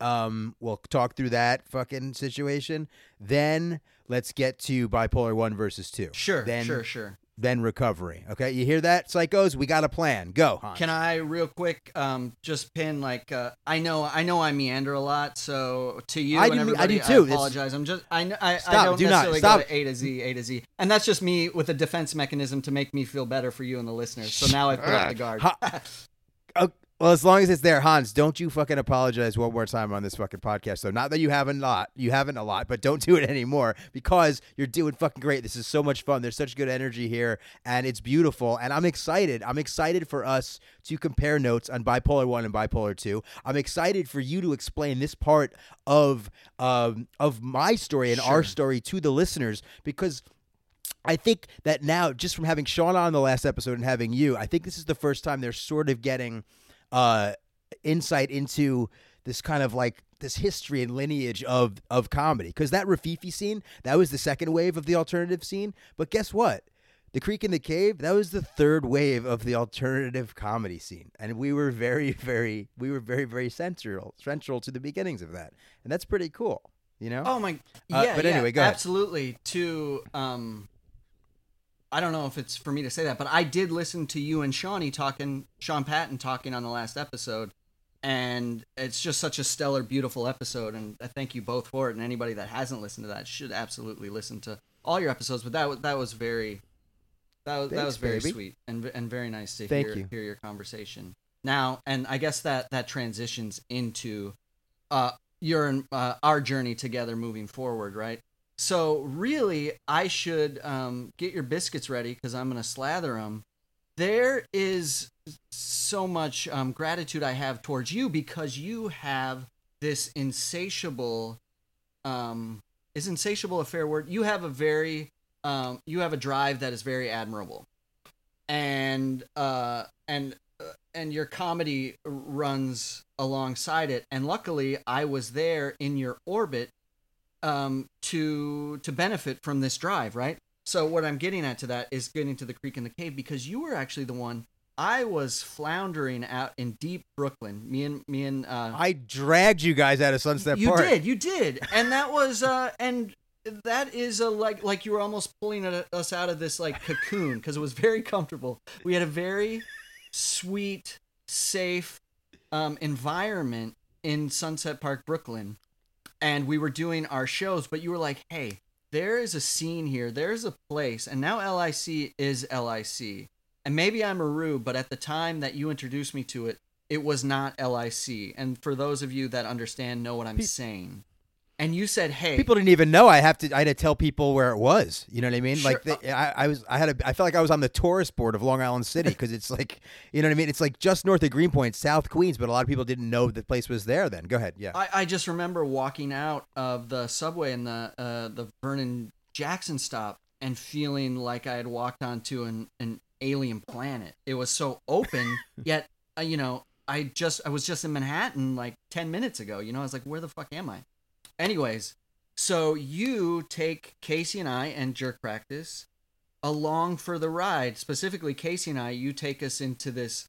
Um, we'll talk through that fucking situation. Then let's get to bipolar one versus two. Sure, Then sure, sure. Then recovery. Okay, you hear that, psychos? We got a plan. Go. Hans. Can I real quick um, just pin like uh, I know I know I meander a lot, so to you I and do- I do too. It's- apologize. I'm just I kn- I, I don't do not, necessarily stop. go to A to Z, A to Z, and that's just me with a defense mechanism to make me feel better for you and the listeners. So now I put up the guard. Ha- Oh, well, as long as it's there, Hans, don't you fucking apologize one more time on this fucking podcast. So, not that you haven't a lot, you haven't a lot, but don't do it anymore because you're doing fucking great. This is so much fun. There's such good energy here, and it's beautiful. And I'm excited. I'm excited for us to compare notes on bipolar one and bipolar two. I'm excited for you to explain this part of um, of my story and our story to the listeners because. I think that now, just from having Sean on the last episode and having you, I think this is the first time they're sort of getting uh, insight into this kind of like this history and lineage of of comedy. Because that Rififi scene, that was the second wave of the alternative scene. But guess what? The Creek in the Cave, that was the third wave of the alternative comedy scene. And we were very, very, we were very, very central, central to the beginnings of that. And that's pretty cool, you know? Oh my, Uh, yeah. but yeah, anyway, go ahead. Absolutely. To um, I don't know if it's for me to say that, but I did listen to you and Shawnee talking, Sean Patton talking on the last episode, and it's just such a stellar, beautiful episode. And I thank you both for it. And anybody that hasn't listened to that should absolutely listen to all your episodes. But that was that was very that was that was very baby. sweet and and very nice to Thank hear you. hear your conversation. Now, and I guess that that transitions into uh your uh, our journey together moving forward, right? So really, I should um, get your biscuits ready because I'm gonna slather them. There is so much um, gratitude I have towards you because you have this insatiable. Um, is insatiable a fair word? You have a very, um, you have a drive that is very admirable, and uh, and uh, and your comedy runs alongside it. And luckily, I was there in your orbit um, to to benefit from this drive, right? So what I'm getting at to that is getting to the creek and the cave because you were actually the one. I was floundering out in deep Brooklyn. Me and me and uh, I dragged you guys out of Sunset you Park. You did, you did, and that was uh, and that is a like like you were almost pulling it- us out of this like cocoon because it was very comfortable. We had a very sweet, safe um, environment in Sunset Park, Brooklyn, and we were doing our shows. But you were like, "Hey, there is a scene here. There's a place." And now LIC is LIC, and maybe I'm a rube, but at the time that you introduced me to it, it was not LIC. And for those of you that understand, know what I'm saying. And you said, "Hey, People didn't even know I have to. I had to tell people where it was. You know what I mean? Sure. Like they, I, I was. I had. A, I felt like I was on the tourist board of Long Island City because it's like, you know what I mean? It's like just north of Greenpoint, South Queens, but a lot of people didn't know the place was there. Then go ahead. Yeah. I, I just remember walking out of the subway in the uh, the Vernon Jackson stop and feeling like I had walked onto an, an alien planet. It was so open, yet uh, you know I just I was just in Manhattan like ten minutes ago. You know I was like, where the fuck am I? Anyways, so you take Casey and I and Jerk Practice along for the ride. Specifically, Casey and I, you take us into this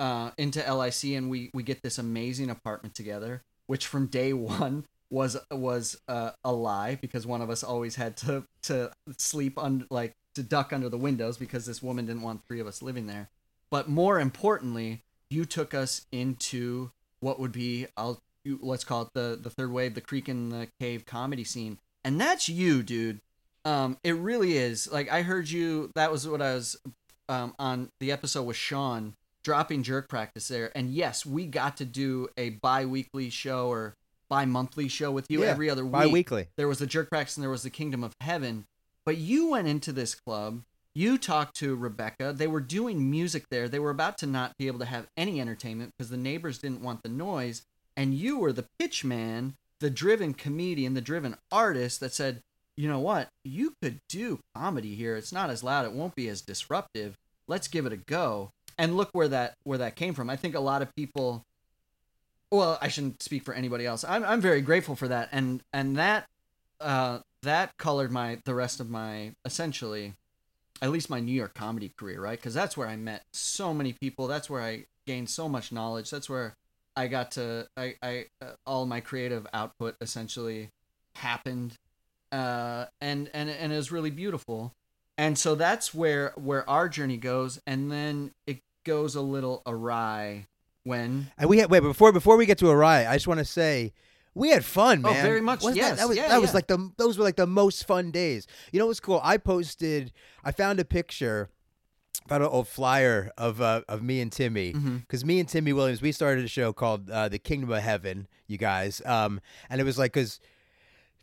uh, into LIC, and we we get this amazing apartment together, which from day one was was uh, a lie because one of us always had to to sleep on like to duck under the windows because this woman didn't want three of us living there. But more importantly, you took us into what would be I'll let's call it the the third wave, the creek in the cave comedy scene, and that's you, dude. Um, it really is. Like I heard you. That was what I was um, on the episode with Sean dropping jerk practice there. And yes, we got to do a bi-weekly show or bi-monthly show with you Yeah, every other week. Bi-weekly. There was the jerk practice and there was the Kingdom of Heaven. But you went into this club. You talked to Rebecca. They were doing music there. They were about to not be able to have any entertainment because the neighbors didn't want the noise. And you were the pitch man, the driven comedian, the driven artist that said, you know what? You could do comedy here. It's not as loud. It won't be as disruptive. Let's give it a go. And look where that where that came from. I think a lot of people well, I shouldn't speak for anybody else. I'm I'm very grateful for that. And and that uh that colored my the rest of my essentially at least my New York comedy career, right? Cuz that's where I met so many people. That's where I gained so much knowledge. That's where I got to I I uh, all my creative output essentially happened uh, and and and it was really beautiful. And so that's where where our journey goes, and then it goes a little awry when And we had wait before before we get to Orion, I just want to say we had fun, Oh, man. very much, Wasn't yes. That, that was Yeah, that was like the those were like the most fun days. You know what's cool? I posted. I found a picture. Found an old flyer of uh, of me and Timmy Mm-hmm. because me and Timmy Williams we started a show called uh, the Kingdom of Heaven, you guys, um, and it was like because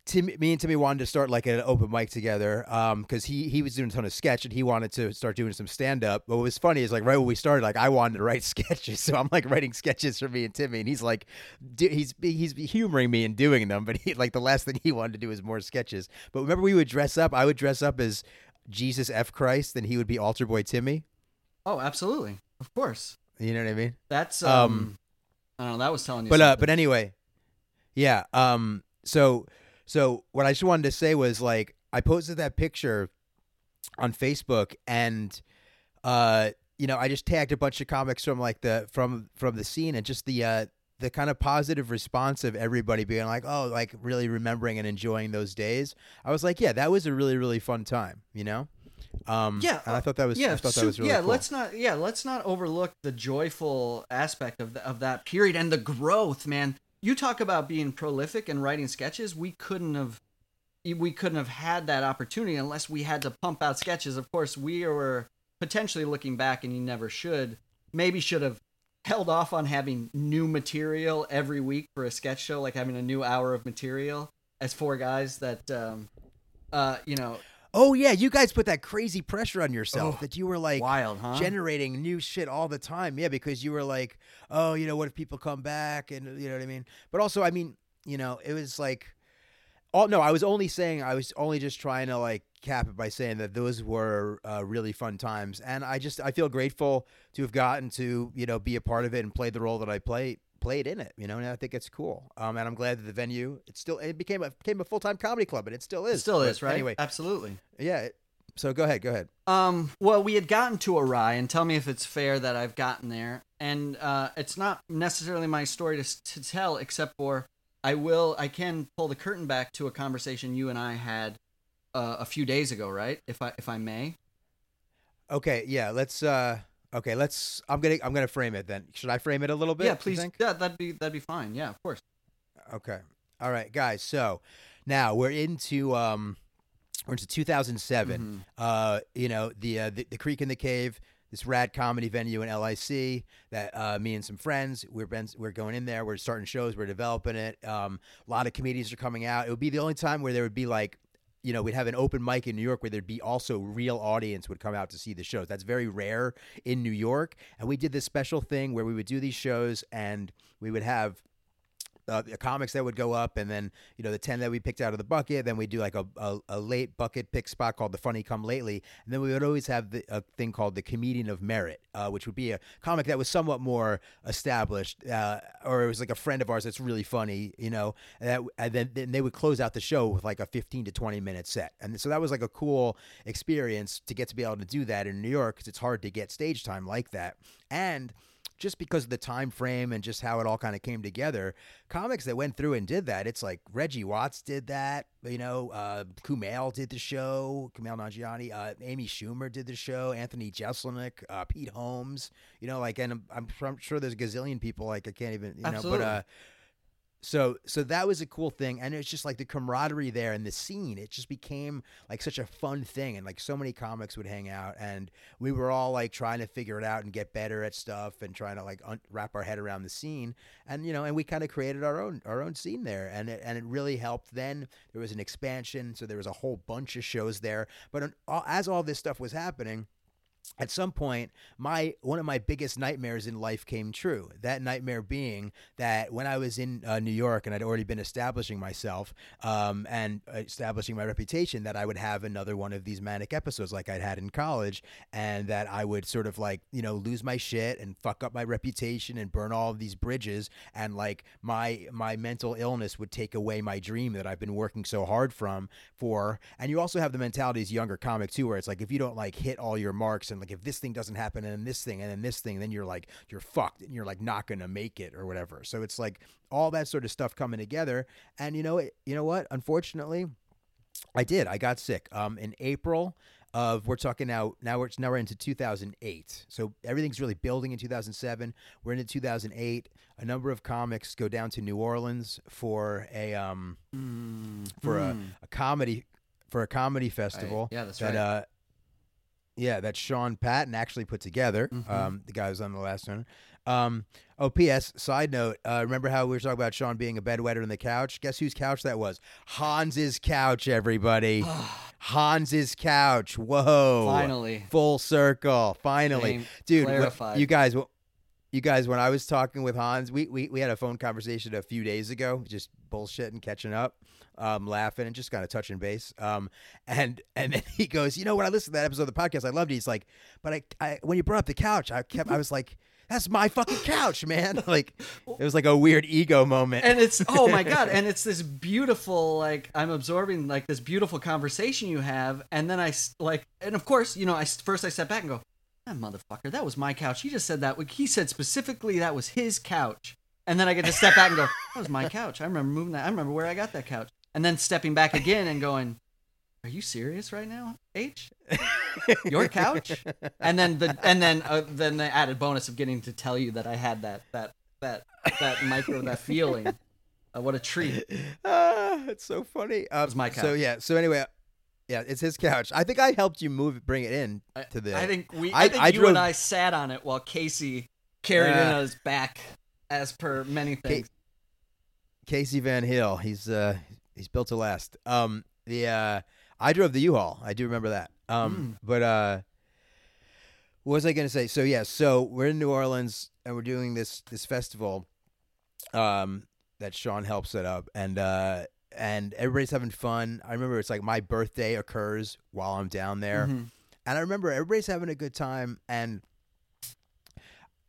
Tim, me and Timmy wanted to start like an open mic together because he he was doing a ton of sketch and he wanted to start doing some stand up. But what was funny is like right when we started, like I wanted to write sketches, so I'm like writing sketches for me and Timmy, and he's like, he's he's humoring me and doing them, but he like the last thing he wanted to do was more sketches. But remember, we would dress up. I would dress up as Jesus F Christ, then he would be Altar Boy Timmy. oh, absolutely, of course, You know what I mean? that's um, Um, I don't know. That was telling you, but uh, but anyway, yeah. Um. So so what I just wanted to say was like I posted that picture on Facebook and uh you know I just tagged a bunch of comics from like the from from the scene and just the uh the kind of positive response of everybody being like oh like really remembering and enjoying those days. I was like yeah that was a really really fun time you know. Um, Yeah, and I thought that was yeah, I thought that was really yeah. cool. Let's not yeah, let's not overlook the joyful aspect of the, of that period and the growth, man. You talk about being prolific and writing sketches. We couldn't have we couldn't have had that opportunity unless we had to pump out sketches. Of course, we were potentially looking back, and you never should. Maybe should have held off on having new material every week for a sketch show, like having a new hour of material as four guys that, um, uh, you know, Oh yeah, you guys put that crazy pressure on yourself Oh, that you were like wild, huh? generating new shit all the time. Yeah, because you were like, oh, you know, what if people come back and you know what I mean? But also, I mean, you know, it was like oh no, I was only saying I was only just trying to like cap it by saying that those were uh, really fun times and I just I feel grateful to have gotten to, you know, be a part of it and play the role that I played played in it, you know, and I think it's cool. Um, and I'm glad that the venue it still it became a became a full time comedy club, and it still is. it still But is, right? Anyway, Absolutely. yeah. it- So go ahead, go ahead. Um, well, we had gotten to Awry, and tell me if it's fair that I've gotten there. And uh, it's not necessarily my story to, to tell, except for I will, I can pull the curtain back to a conversation you and I had uh, a few days ago, right? If I if I may. Okay, yeah, let's uh okay, let's I'm going to I'm going to frame it then. Should I frame it a little bit? yeah, please. Yeah, that'd be that'd be fine. Yeah, of course. Okay. All right, guys. So, now we're into um we're into 2007. Mhm. Uh you know, the, uh, the the Creek in the Cave this rad comedy venue in LIC that uh, me and some friends we're been, we're going in there. We're starting shows. We're developing it. Um, a lot of comedians are coming out. It would be the only time where there would be like you know, we'd have an open mic in New York where there'd be also real audience would come out to see the shows. That's very rare in New York. And we did this special thing where we would do these shows and we would have uh, the comics that would go up, and then you know the ten that we picked out of the bucket. Then we do like a, a, a late bucket pick spot called the Funny Come Lately, and then we would always have the, a thing called the Comedian of Merit, uh, which would be a comic that was somewhat more established, uh, or it was like a friend of ours that's really funny, you know. And, that, and then, then they would close out the show with like a fifteen to twenty minute set, and so that was like a cool experience to get to be able to do that in New York because it's hard to get stage time like that, and just because of the time frame and just how it all kind of came together, comics that went through and did that, it's like Reggie Watts did that, you know, uh, Kumail did the show, Kumail Nanjiani, uh, Amy Schumer did the show, Anthony Jeselnik, uh, Pete Holmes, you know, like, and I'm, I'm, sure there's a gazillion people, like, I can't even, you know, Absolutely. but, uh, so so that was a cool thing and it's just like the camaraderie there and the scene it just became like such a fun thing and like so many comics would hang out and we were all like trying to figure it out and get better at stuff and trying to like un- wrap our head around the scene and you know and we kind of created our own our own scene there and it, and it really helped then. There was an expansion so there was a whole bunch of shows there but as all this stuff was happening at some point my one of my biggest nightmares in life came true. That nightmare being that when i was in uh, new york and i'd already been establishing myself um, and establishing my reputation that i would have another one of these manic episodes like i'd had in college and that i would sort of like you know lose my shit and fuck up my reputation and burn all of these bridges and like my my mental illness would take away my dream that i've been working so hard from for and you also have the mentality as younger comic too where it's like if you don't like hit all your marks and like if this thing doesn't happen and then this thing and then this thing then you're like you're fucked and you're like not gonna make it or whatever. So it's like all that sort of stuff coming together. And you know it you know what? Unfortunately i did. I got sick. Um in april of we're talking now now we're now we're into 2008 so everything's really building in 2007 we're into 2008 a number of comics go down to new orleans for a um for a, a comedy for a comedy festival Yeah, that's that right. uh yeah that sean patton actually put together. Mhm. um the guy who was on the last one um oh ps side note uh remember how we were talking about sean being a bedwetter in the couch? Guess whose couch that was? Hans's couch everybody. Hans's couch. Whoa. Finally. full circle. Finally. Name dude clarified. you guys you guys when i was talking with hans we, we we had a phone conversation a few days ago just bullshit and catching up um laughing and just kind of touching base um and and then he goes you know when i listened to that episode of the podcast i loved it. He's like but i, I when you brought up the couch i kept i was like that's my fucking couch man. Like it was like a weird ego moment. And it's oh my god and it's this beautiful like i'm absorbing like this beautiful conversation you have and then I like and of course you know i first i step back and go that motherfucker that was my couch. He just said that he said specifically that was his couch and then i get to step back and go that was my couch. I remember moving that i remember where i got that couch and then stepping back again and going are you serious right now h your couch, and then the and then uh, then the added bonus of getting to tell you that I had that that that that micro that feeling. Uh, what a treat! Ah, it's so funny. Um, was my So couch. yeah. So anyway, yeah, it's his couch. I think I helped you move, bring it in to the. I think we. I- I, think I you drove- and I sat on it while Casey carried it Uh, on his back, as per many things. Casey Van Hill. He's uh he's built to last. Um the uh I drove the U-Haul. I do remember that. Um but uh what was I going to say? So yeah, so we're in New Orleans and we're doing this this festival um that Sean helped set up and uh and everybody's having fun. I remember it's like my birthday occurs while I'm down there. Mhm. And I remember everybody's having a good time and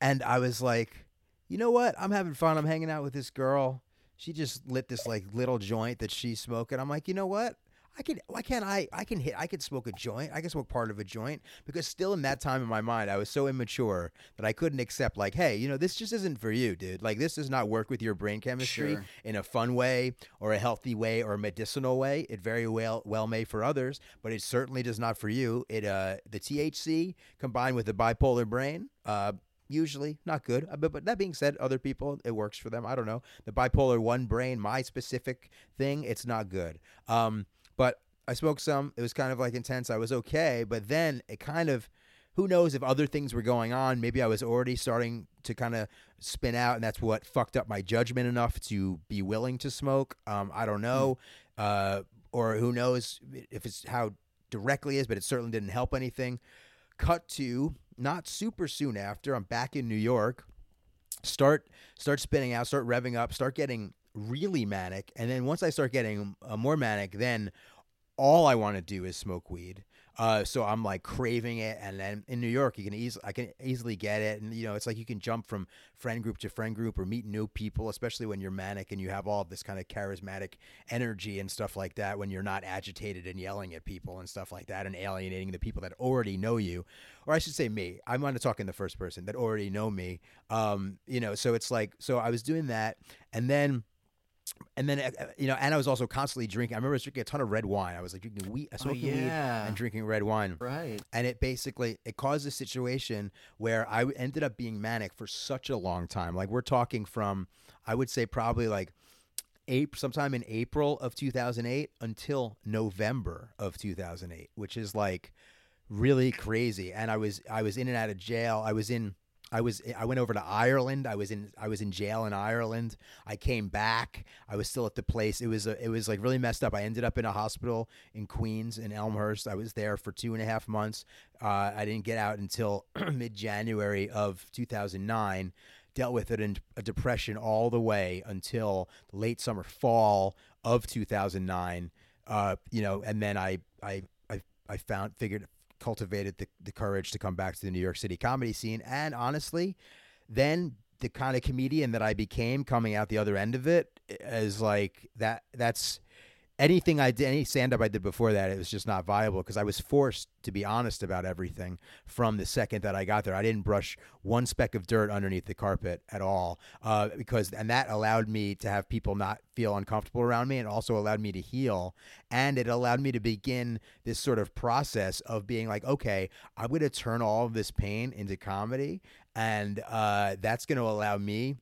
and I was like, you know what? I'm having fun. I'm hanging out with this girl. She just lit this like little joint that she's smoking. I'm like, you know what? I can why can't I I can hit I can smoke a joint. I can smoke part of a joint because still in that time in my mind I was so immature that I couldn't accept like, hey, you know, this just isn't for you, dude. Like this does not work with your brain chemistry Sure. in a fun way or a healthy way or a medicinal way. It very well well may for others, but it certainly does not for you. It uh the THC combined with the bipolar brain, uh usually not good. Uh, But, but that being said, other people it works for them. I don't know. The bipolar one brain, my specific thing, it's not good. Um but I smoked some. It was kind of like intense. I was okay, but then it kind of who knows if other things were going on. Maybe I was already starting to kind of spin out, and that's what fucked up my judgment enough to be willing to smoke. Um, I don't know, uh, or who knows if it's how directly is, but it certainly didn't help anything. Cut to not super soon after, I'm back in New York. Start start spinning out, start revving up, start getting really manic, and then once I start getting uh, more manic, then all I want to do is smoke weed. Uh, so I'm like craving it, and then in New York, you can easily I can easily get it, and you know it's like you can jump from friend group to friend group or meet new people, especially when you're manic and you have all this kind of charismatic energy and stuff like that. When you're not agitated and yelling at people and stuff like that, and alienating the people that already know you, or I should say me. I'm going to talk in the first person that already know me. Um, you know, so it's like so I was doing that, and then and then uh, you know, and I was also constantly drinking. I remember I was drinking a ton of red wine. I was like drinking wheat, smoking weed, Oh, yeah. and drinking red wine. Right. And it basically it caused a situation where I ended up being manic for such a long time. Like we're talking from, I would say probably like. April, sometime in April of 2008 until November of 2008, which is like really crazy. And I was I was in and out of jail. I was in I was I went over to Ireland. I was in I was in jail in Ireland. I came back. I was still at the place. It was a, it was like really messed up. I ended up in a hospital in Queens in Elmhurst. I was there for two and a half months. Uh, I didn't get out until mid January of 2009. Dealt with it in a depression all the way until late summer fall of 2009. Uh, you know, and then I I I, I found figured cultivated the, the courage to come back to the New York City comedy scene. And honestly, then the kind of comedian that I became coming out the other end of it is like that that's anything I did any stand up I did before that it was just not viable because I was forced to be honest about everything from the second that I got there. I didn't brush one speck of dirt underneath the carpet at all uh, because and that allowed me to have people not feel uncomfortable around me and also allowed me to heal and it allowed me to begin this sort of process of being like okay I'm going to turn all of this pain into comedy and uh, that's going to allow me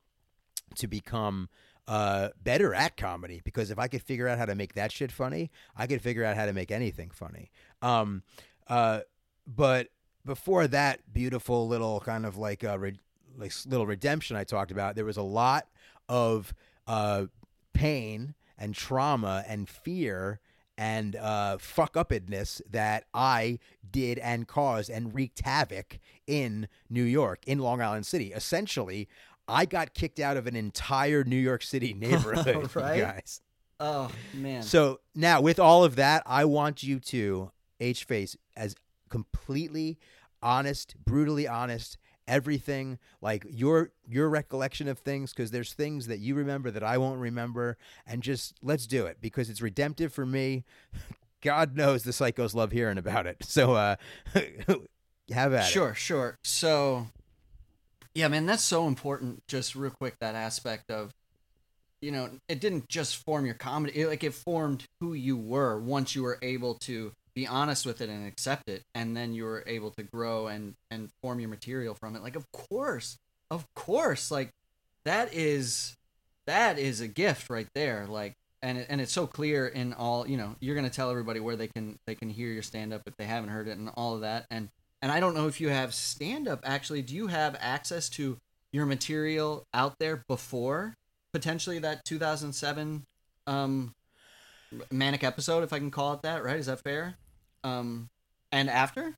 to become uh, better at comedy because if I could figure out how to make that shit funny, I could figure out how to make anything funny. Um, uh, but before that beautiful little kind of like a re- like little redemption I talked about, there was a lot of uh, pain and trauma and fear and uh, fuck upness that I did and caused and wreaked havoc in New York, in Long Island City. Essentially, I got kicked out of an entire New York City neighborhood, you Right? guys. Oh man. So now, with all of that, I want you to H face as completely honest, brutally honest. Everything like your your recollection of things, because there's things that you remember that I won't remember, and just let's do it because it's redemptive for me. God knows the psychos love hearing about it. So, uh, have at it. Sure, sure. So, yeah, man, that's so important. Just real quick, that aspect of, you know, it didn't just form your comedy; it, like it formed who you were once you were able to be honest with it and accept it and then you were able to grow and and form your material from it like of course of course like that is that is a gift right there like and it, and it's so clear in all you know you're to tell everybody where they can they can hear your stand up if they haven't heard it and all of that and and I don't know if you have stand up actually do you have access to your material out there before potentially that 2007 um manic episode if I can call it that right is that fair um and after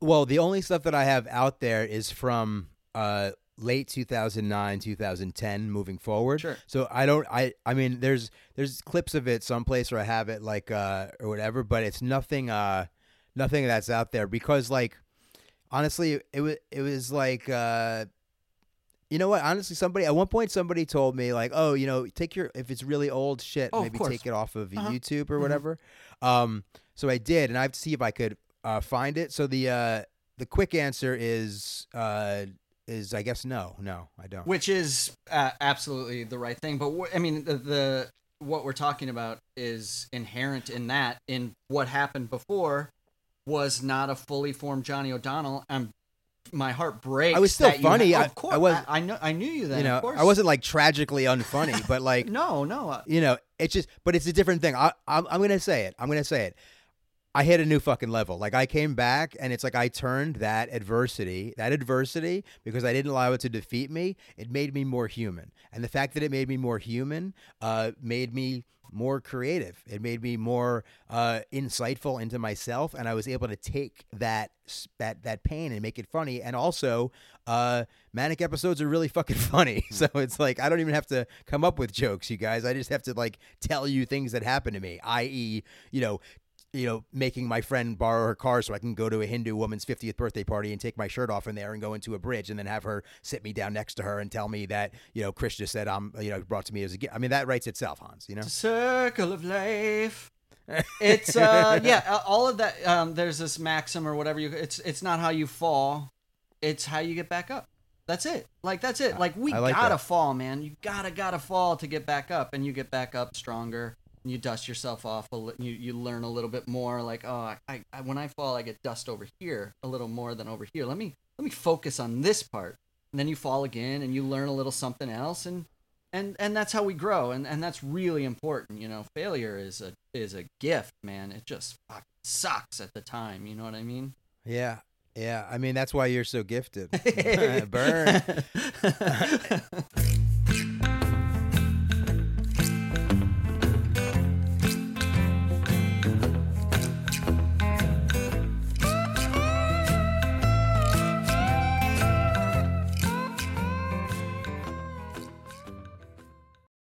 Well, the only stuff that I have out there is from uh, late 2009, 2010, moving forward. Sure. So I don't. I. I mean, there's there's clips of it someplace where I have it like uh or whatever, but it's nothing. Uh, nothing that's out there because like honestly, it was it was like. uh you know what? Honestly, somebody at one point somebody told me like, "Oh, you know, take your if it's really old shit, Oh, maybe take it off of Uh-huh. YouTube or Mhm. whatever." Um, so I did, and I have to see if I could uh, find it. So the uh, the quick answer is uh, is I guess no, no, I don't. which is uh, absolutely the right thing. But wh- I mean, the, the what we're talking about is inherent in that. In what happened before was not a fully formed Johnny O'Donnell. And my heart breaks. I was still you funny. I- of course, I was- I, I know. I knew you then. you know, of course. I wasn't like tragically unfunny, but like No, no. uh, you know, it's just, but it's a different thing. I, I'm, I'm gonna say it. I'm gonna say it. I hit a new fucking level. Like I came back, and it's like I turned that adversity, that adversity, because I didn't allow it to defeat me. It made me more human, and the fact that it made me more human, uh, made me more creative. It made me more uh, insightful into myself, and I was able to take that that that pain and make it funny. And also, uh, manic episodes are really fucking funny. So it's like I don't even have to come up with jokes, you guys. I just have to like tell you things that happen to me, i.e., you know. You know, making my friend borrow her car so I can go to a Hindu woman's 50th birthday party and take my shirt off in there and go into a bridge and then have her sit me down next to her and tell me that, you know, Chris just said I'm, you know, brought to me as a gift. I mean, that writes itself, Hans, you know? Circle of life. It's uh yeah, all of that. Um, there's this maxim or whatever you. It's it's not how you fall, it's how you get back up. That's it. Like that's it. Like we like gotta that. fall, man. You gotta gotta fall to get back up, and you get back up stronger. You dust yourself off. A li- you you learn a little bit more. Like oh, I, I when I fall, I get dust over here a little more than over here. Let me let me focus on this part. And then you fall again, and you learn a little something else, and and and that's how we grow and and that's really important you know failure is a is a gift man it just sucks at the time you know what i mean Yeah. Yeah. I mean, that's why you're so gifted. Burn.